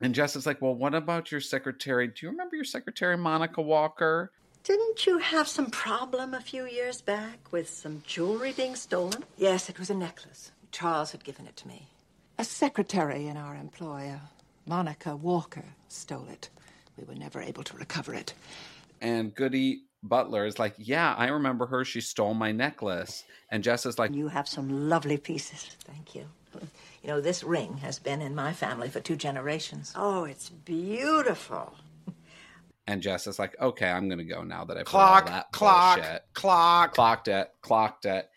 And Jess is like, well, what about your secretary? Do you remember your secretary, Monica Walker? Didn't you have some problem a few years back with some jewelry being stolen? Yes, it was a necklace. Charles had given it to me. A secretary in our employ, Monica Walker, stole it. We were never able to recover it. And Goody Butler is like, yeah, I remember her. She stole my necklace. And Jess is like, You have some lovely pieces. Thank you. You know, this ring has been in my family for two generations. Oh, it's beautiful. and Jess is like, okay, I'm going to go now that I've Clock, heard all that clock, bullshit. clock. Clocked it, clocked it.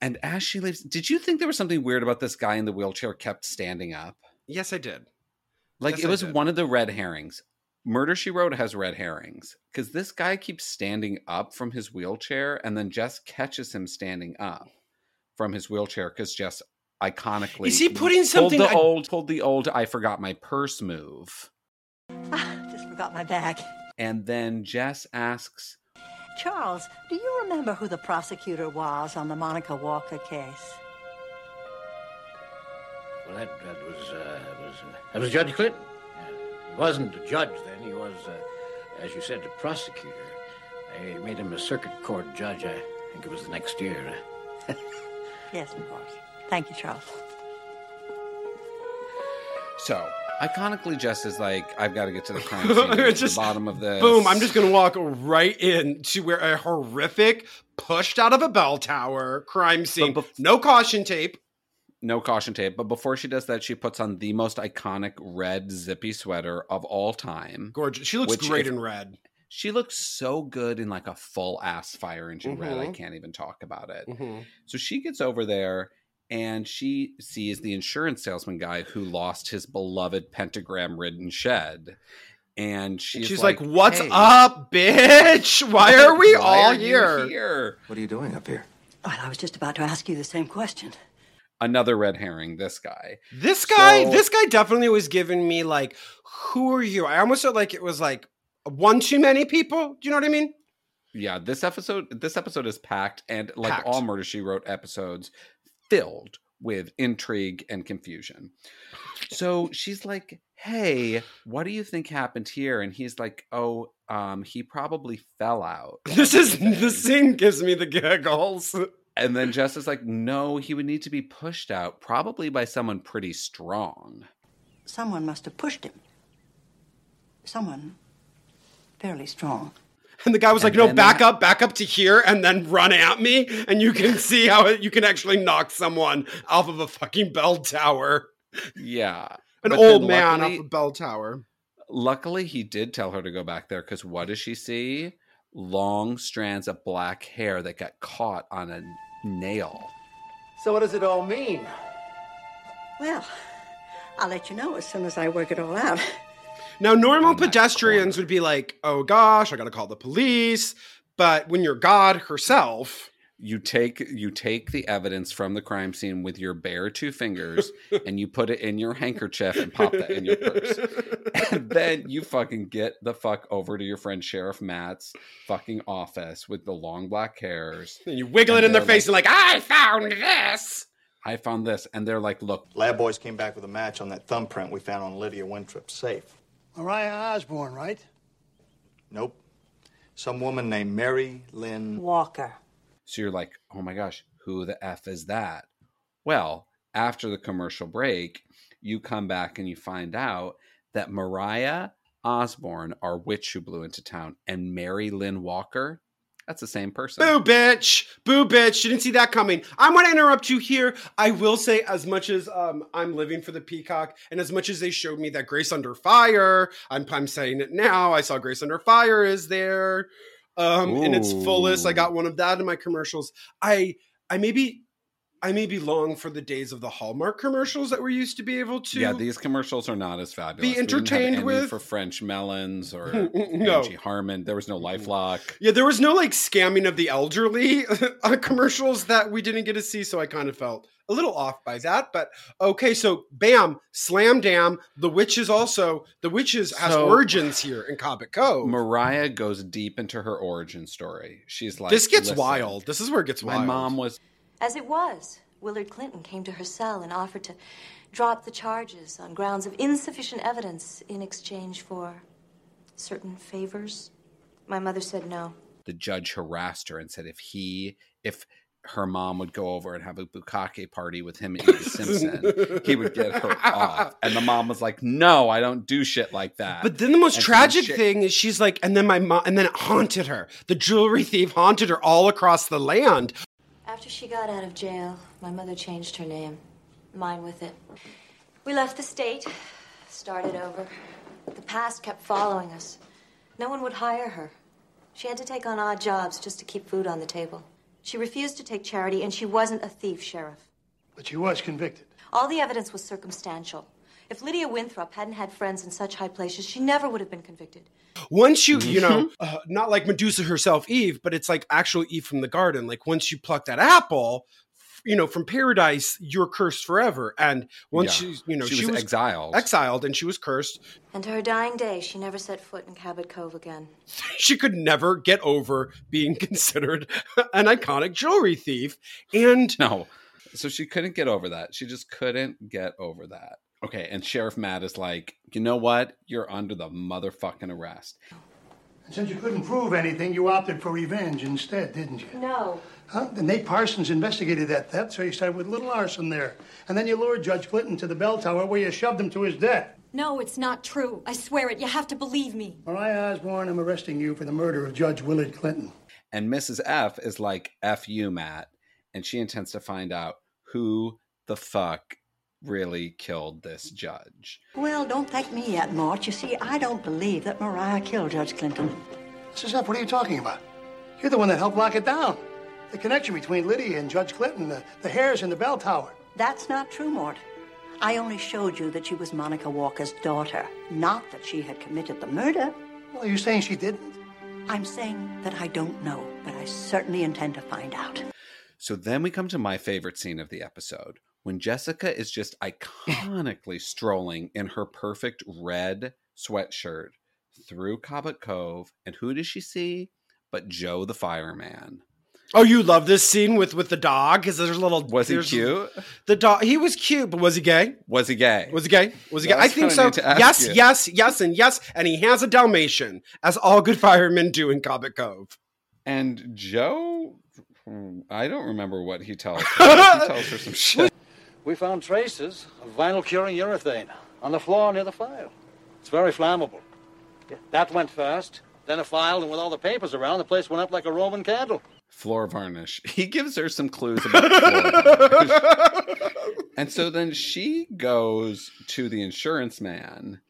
And as she leaves, did you think there was something weird about this guy in the wheelchair kept standing up? Yes, I did. Like Yes, it was one of the red herrings. Murder She Wrote has red herrings because this guy keeps standing up from his wheelchair, and then Jess catches him standing up from his wheelchair because Jess iconically Is he putting pulled something the I- old pulled the old I forgot my purse move, Ah, just forgot my bag. and then Jess asks, Charles, do you remember who the prosecutor was on the Monica Walker case? Well, that, that was, uh, was uh, that was Judge Clinton. He wasn't a judge then. He was, uh, as you said, a prosecutor. They made him a circuit court judge. I think it was the next year. Yes, of course. Thank you, Charles. So iconically, Jess is like, I've got to get to the crime scene, get Just the bottom of this. Boom! I'm just gonna walk right in to where a horrific, pushed out of a bell tower crime scene. no caution tape. no caution tape. But before she does that, she puts on the most iconic red zippy sweater of all time. Gorgeous. She looks great if- in red. She looks so good in like a full ass fire engine red. I Mhm. can't even talk about it. Mhm. So she gets over there and she sees the insurance salesman guy who lost his beloved pentagram ridden shed. And she's, She's, like, "What's "Hey, up, bitch? Why are we why all are here?" here? What are you doing up here? Well, I was just about to ask you the same question. Another red herring, this guy. This guy, So- this guy definitely was giving me like, "Who are you?" I almost felt like it was like one too many people. Do you know what I mean? Yeah, this episode this episode is packed and like Packed. all Murder She Wrote episodes filled with intrigue and confusion. So she's like, "Hey, what do you think happened here?" And he's like, "Oh, um he probably fell out." This is the scene gives me the giggles. And then Jess is like, "No, he would need to be pushed out probably by someone pretty strong." Someone must have pushed him. Someone fairly strong. And the guy was And like, "No, back that- up, back up to here, and then run at me, and you can see how it, you can actually knock someone off of a fucking bell tower. Yeah. An But old man luckily- off a bell tower. Luckily, he did tell her to go back there because what does she see? Long strands of black hair that got caught on a nail. So what does it all mean? Well, I'll let you know as soon as I work it all out. Now, normal pedestrians would be like, "Oh gosh, I gotta call the police." But when you're God herself, You take you take the evidence from the crime scene with your bare two fingers and you put it in your handkerchief and pop that in your purse. And then you fucking get the fuck over to your friend Sheriff Matt's fucking office with the long black hairs. and you wiggle it in their they're face and like, "I found this." I found this. And they're like, look, Lab boys came back with a match on that thumbprint we found on Lydia Winthrop's safe. Mariah Osborne, right? Nope. Some woman named Mary Lynn. Walker. So you're like, oh my gosh, who the F is that? Well, after the commercial break, you come back and you find out that Mariah Osborne, our witch who blew into town, and Mary Lynn Walker, that's the same person. Boo, bitch. Boo, bitch. You Didn't see that coming. I want to interrupt you here. I will say, as much as um, I'm living for the Peacock, and as much as they showed me that Grace Under Fire, I'm, I'm saying it now. I saw Grace Under Fire is there um, in its fullest. I got one of that in my commercials. I, I maybe I maybe long for the days of the Hallmark commercials that we used to be able to. Yeah, these commercials are not as fabulous. We didn't have entertained any with- for French melons or No. Angie Harmon. There was no LifeLock. Yeah, there was no like scamming of the elderly uh, commercials that we didn't get to see, so I kind of felt a little off by that. But okay, so bam, slam dam. The witches also the witches has So- origins here in Cabot Cove. Mariah goes deep into her origin story. She's like, this gets wild. This is where it gets My wild. mom was As it was, Willard Clinton came to her cell and offered to drop the charges on grounds of insufficient evidence in exchange for certain favors. My mother said no. the judge harassed her and said if he if her mom would go over and have a bukkake party with him and Edie Simpson, he would get her off. And the mom was like, "No, I don't do shit like that." But then the most And tragic she- thing is she's like, and then my mom, and then it haunted her. The jewelry thief haunted her all across the land. After she got out of jail, my mother changed her name, mine with it. We left the state, started over. The past kept following us. No one would hire her. She had to take on odd jobs just to keep food on the table. She refused to take charity, and she wasn't a thief, Sheriff. But she was convicted. All the evidence was circumstantial. If Lydia Winthrop hadn't had friends in such high places, she never would have been convicted. Once you, you know, uh, not like Medusa herself, Eve, but it's like actual Eve from the garden. Like once you pluck that apple, you know, from paradise, you're cursed forever. And once Yeah. she, you know, She was exiled. exiled, and she was cursed. And to her dying day, she never set foot in Cabot Cove again. She could never get over being considered an iconic jewelry thief. And no, so she couldn't get over that. She just couldn't get over that. Okay, and Sheriff Matt is like, you know what? You're under the motherfucking arrest. And since you couldn't prove anything, you opted for revenge instead, didn't you? No. Huh? And Nate Parsons investigated that theft, so you started with little arson there. And then you lured Judge Clinton to the bell tower where you shoved him to his death. No, it's not true. I swear it. You have to believe me. Mariah Osborne, I'm arresting you for the murder of Judge Willard Clinton. And Mrs. F is like, F you, Matt. And she intends to find out who the fuck really killed this judge. Well, don't thank me yet, Mort. You see, I don't believe that Mariah killed Judge Clinton. Mrs. F, what are you talking about? You're the one that helped lock it down. The connection between Lydia and Judge Clinton, the, the hairs in the bell tower. That's not true, Mort. I only showed you that she was Monica Walker's daughter, not that she had committed the murder. Well, are you saying she didn't? I'm saying that I don't know, but I certainly intend to find out. So then we come to my favorite scene of the episode when Jessica is just iconically strolling in her perfect red sweatshirt through Cabot Cove. And who does she see? But Joe the fireman. oh, you love this scene with with the dog because there's a little. Was he cute? The dog. He was cute, but was he gay? Was he gay? Was he gay? Was he gay? I think so. need to ask Yes, you. yes, yes, and yes. And he has a Dalmatian, as all good firemen do in Cabot Cove. And Joe, I don't remember what he tells her. he tells her some shit. We found traces of vinyl curing urethane on the floor near the file. It's very flammable. That went fast. Then a file, and with all the papers around, the place went up like a Roman candle. Floor varnish. He gives her some clues about floor varnish. And so then she goes to the insurance man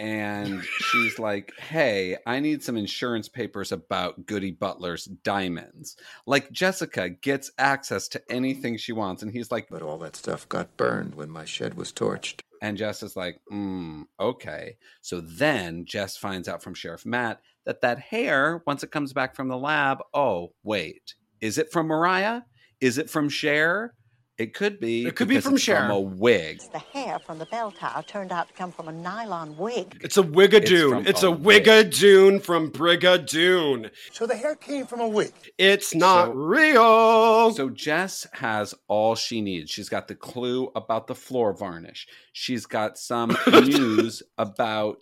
and she's like, Hey, I need some insurance papers about Goody Butler's diamonds. Like Jessica gets access to anything she wants. And he's like, But all that stuff got burned when my shed was torched. And Jess is like, mm, okay. So then Jess finds out from Sheriff Matt that that hair, once it comes back from the lab, oh, wait, is it from Mariah? Is it from Cher? It could be. It could be from it's Cher. From a wig. The hair from the bell tower turned out to come from a nylon wig. It's a Wigadoon. from It's, a a Wigadoon from Brigadoon. So the hair came from a wig. It's not So- real. So Jess has all she needs. She's got the clue about the floor varnish. She's got some news about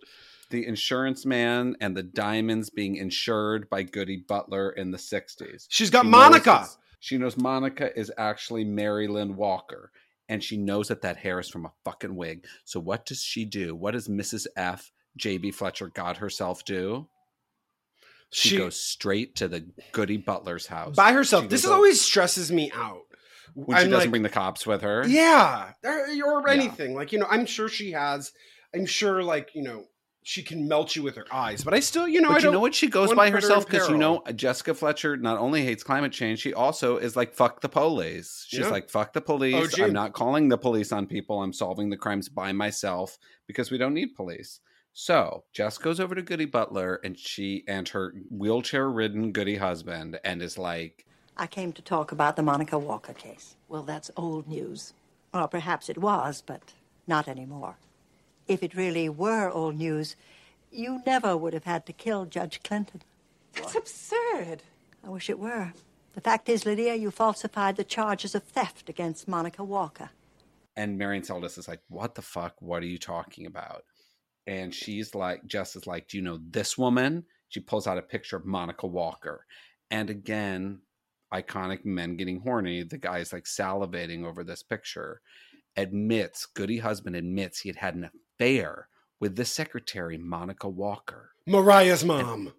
the insurance man and the diamonds being insured by Goody Butler in the 60s. She's got She knows Monica. She knows Monica is actually Mary Lynn Walker. And she knows that that hair is from a fucking wig. So what does she do? What does Mrs. F. J.B. Fletcher God herself do? She, She- goes straight to the Goody Butler's house by herself. She This is always stresses me out. when she I'm doesn't like- bring the cops with her. Yeah, or, or Yeah. anything. Like you know, I'm sure she has. I'm sure, like you know, she can melt you with her eyes. But I still, you know, but I you don't know what? She goes by herself because you know uh, Jessica Fletcher not only hates climate change, she also is like fuck the police. She's Yeah. like fuck the police. OG. I'm not calling the police on people. I'm solving the crimes by myself because we don't need police. So Jess goes over to Goody Butler and she and her wheelchair-ridden Goody husband and is like, I came to talk about the Monica Walker case. Well, that's old news. Well, perhaps it was, but not anymore. If it really were old news, you never would have had to kill Judge Clinton. That's absurd. I wish it were. The fact is, Lydia, you falsified the charges of theft against Monica Walker. and Marion Seldes is like, "What the fuck? What are you talking about?" And she's like, Jess is like, "Do you know this woman?" She pulls out a picture of Monica Walker, and again, iconic men getting horny. The guy's like salivating over this picture. Admits, Goody husband admits he had had an affair with the secretary Monica Walker, Mariah's mom.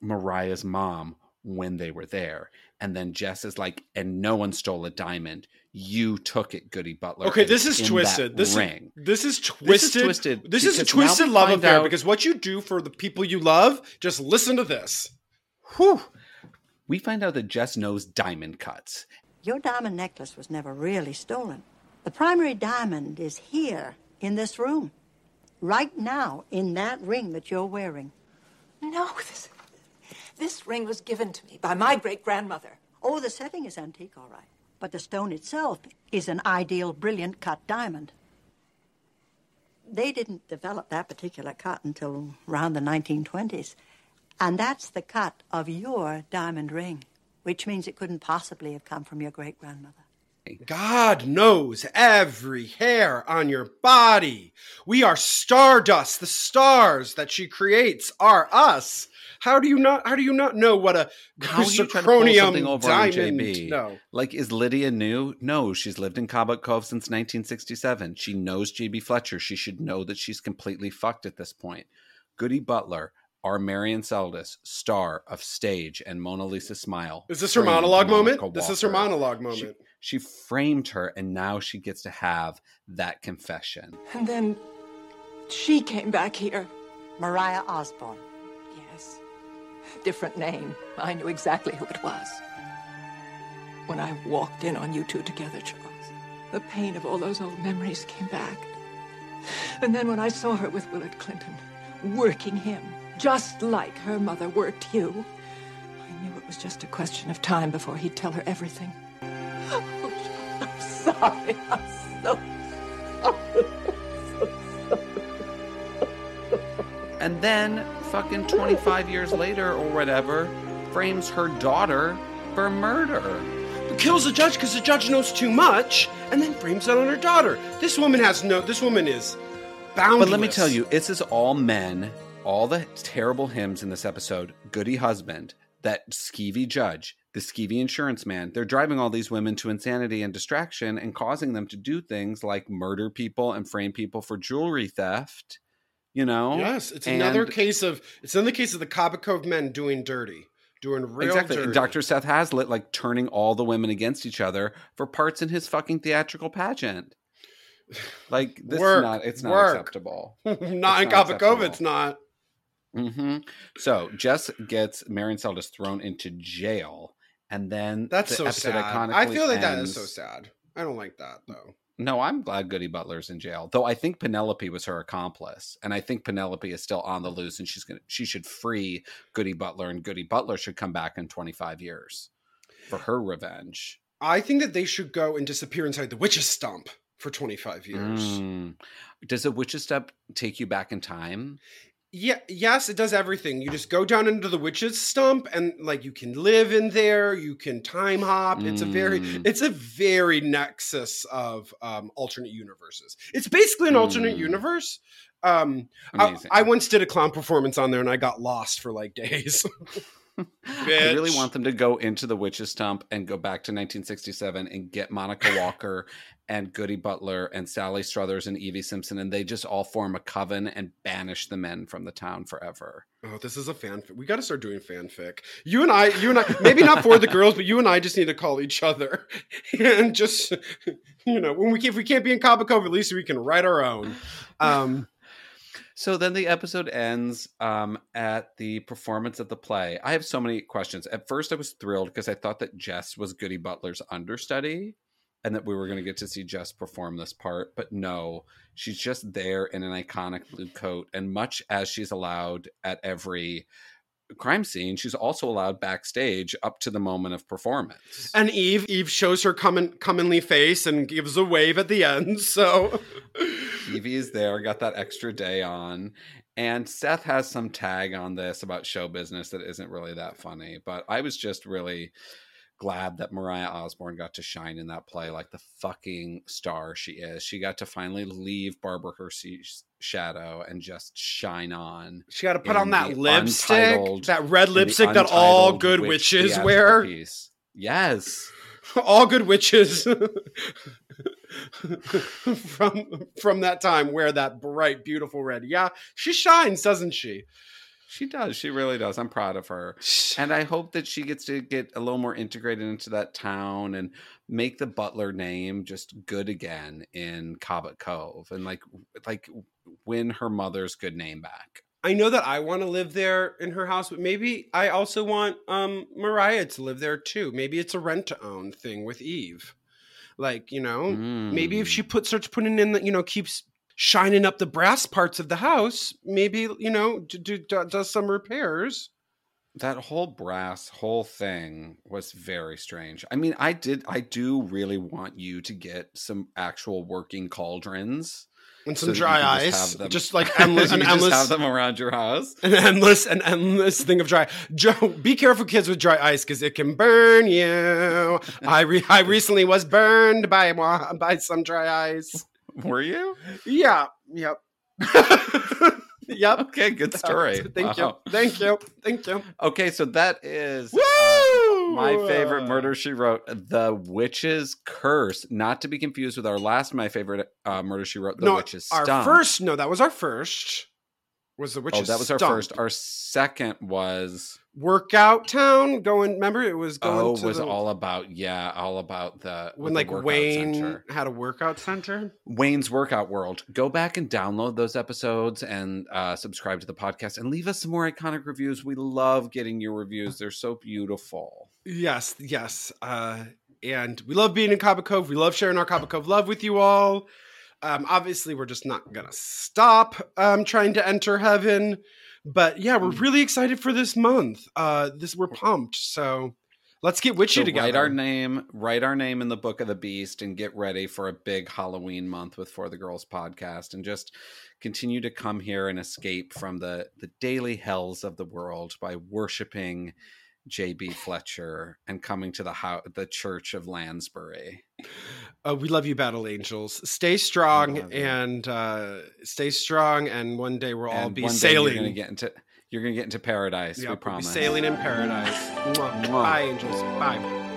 Mariah's mom, when they were there. And then Jess is like, "And no one stole a diamond. You took it, Goody Butler." Okay, this is twisted. This ring." is this is This is twisted. twisted This is a twisted love affair out- because what you do for the people you love, just listen to this. Whew. We find out that Jess knows diamond cuts. Your diamond necklace was never really stolen. The primary diamond is here in this room. Right now, in that ring that you're wearing. No, this, this ring was given to me by my great grandmother. Oh, the setting is antique, all right. But the stone itself is an ideal, brilliant cut diamond. They didn't develop that particular cut until around the 1920s. And that's the cut of your diamond ring, which means it couldn't possibly have come from your great grandmother. God knows every hair on your body. We are stardust. The stars that she creates are us. How do you not? How do you not know what a How are trying to pull zirconium diamond? No. Like, is Lydia new? No, she's lived in Cabot Cove since 1967. She knows JB Fletcher. She should know that she's completely fucked at this point. Goody Butler, our Marion Seldes, star of Stage and Mona Lisa Smile. Is this her monologue moment? This is her monologue moment. She, framed her, and now she gets to have that confession. And then she came back here. Mariah Osborne. Yes. Different name. I knew exactly who it was. When I walked in on you two together, Charles, the pain of all those old memories came back. And then when I saw her with Willard Clinton, working him, just like her mother worked you, I knew it was just a question of time before he'd tell her everything. Oh, I'm sorry. I'm so And then, fucking 25 years later or whatever, frames her daughter for murder. Kills the judge because the judge knows too much, and then frames it on her daughter. This woman has no. This woman is boundless. But let me tell you, this is all men. All the terrible hymns in this episode, Goody Husband, that skeevy judge, the skeevy insurance man, they're driving all these women to insanity and distraction and causing them to do things like murder people and frame people for jewelry theft. You know? Yes, it's And- another case of. It's another case of the Cabot Cove men doing dirty, doing real exactly. dirty. Dr. Seth Hazlitt like turning all the women against each other for parts in his fucking theatrical pageant. Like this Work, is not it's not work. acceptable. not It's in not Cabot Cove. acceptable. It's not. Hmm So Jess gets Marion Seldes thrown into jail, and then That's the so sad. I feel like that is so sad. I don't like that though. No, I'm glad Goody Butler's in jail, though. I think Penelope was her accomplice, and I think Penelope is still on the loose, and she's gonna she should free Goody Butler, and Goody Butler should come back in 25 years for her revenge. I think that they should go and disappear inside the witch's stump for 25 years. Mm. Does a witch's step take you back in time? Yeah, yes, it does everything. You just go down into the witch's stump and like you can live in there, you can time hop. It's a very Mm. it's a very nexus of um alternate universes. It's basically an alternate Mm. universe. Um I, I once did a clown performance on there and I got lost for like days. I really want them to go into the witch's stump and go back to 1967 and get Monica Walker and Goody Butler and Sally Struthers and Evie Simpson, and they just all form a coven and banish the men from the town forever. Oh, this is a fanfic. We got to start doing fanfic. You and I, you and I, maybe not for the girls, but you and I just need to call each other and just, you know, when we if we can't be in Cabot Cove, at least we can write our own. Um, So then the episode ends um, at the performance of the play. I have so many questions. At first, I was thrilled because I thought that Jess was Goody Butler's understudy and that we were going to get to see Jess perform this part. But no, she's just there in an iconic blue coat. And much as she's allowed at every crime scene, she's also allowed backstage up to the moment of performance. And Eve, Eve shows her common, commonly face and gives a wave at the end. So Evie is there, got that extra day on. And Seth has some tag on this about show business that isn't really that funny. But I was just really glad that Mariah Osborne got to shine in that play like the fucking star she is. She got to finally leave Barbara Hershey's shadow and just shine on. she got to put on that lipstick, that red lipstick that all good witch witches wear. piece. Yes. all good witches from from that time wear that bright, beautiful red. Yeah, she shines, doesn't she? She does. She really does. I'm proud of her. And I hope that she gets to get a little more integrated into that town and make the Butler name just good again in Cabot Cove and like like win her mother's good name back. I know that I want to live there in her house, but maybe I also want um Mariah to live there too. Maybe it's a rent to own thing with Eve. Like, you know, maybe if she puts starts putting in the, you know, keeps shining up the brass parts of the house, maybe, you know, do, do, do- does some repairs. That whole brass whole thing was very strange. I mean, I did I do really want you to get some actual working cauldrons And some you dry ice, them- just like endless, an just endless, have them around your house. an endless, an endless thing of dry. Joe, be careful, kids, with dry ice because it can burn you. I re- I recently was burned by by some dry ice. Were you? Yeah. Yep. yep. Okay, good story. Thank Wow. you. Thank you. Thank you. Okay, so that is uh, my favorite murder she wrote, The Witch's Curse, not to be confused with our last my favorite uh, murder she wrote, The no, Witch's our first. No, that was our first. Was the which? oh, that was our Stump. first. Our second was workout town. Going. Remember, it was going. oh, to was the, all about yeah, all about the when like workout Wayne center. had a workout center. Wayne's Workout World. Go back and download those episodes and uh, subscribe to the podcast and leave us some more iconic reviews. We love getting your reviews; they're so beautiful. Yes, yes. Uh, and we love being in Cabot Cove. We love sharing our Cabot Cove love with you all. Um, obviously, we're just not gonna stop um, trying to enter heaven. But yeah, we're really excited for this month. Uh, this we're pumped. So let's get witchy So together. write our name, write our name in the book of the beast, and get ready for a big Halloween month with For the Girls podcast, and just continue to come here and escape from the the daily hells of the world by worshiping JB Fletcher and coming to the how the Church of Lansbury. Uh, we love you, Battle Angels. Stay strong and uh, stay strong. And one day we'll all be sailing. You're gonna get into you're gonna get into paradise. Yeah, we we'll be promise. sailing in paradise. Mwah. Mwah. Bye, angels. Bye.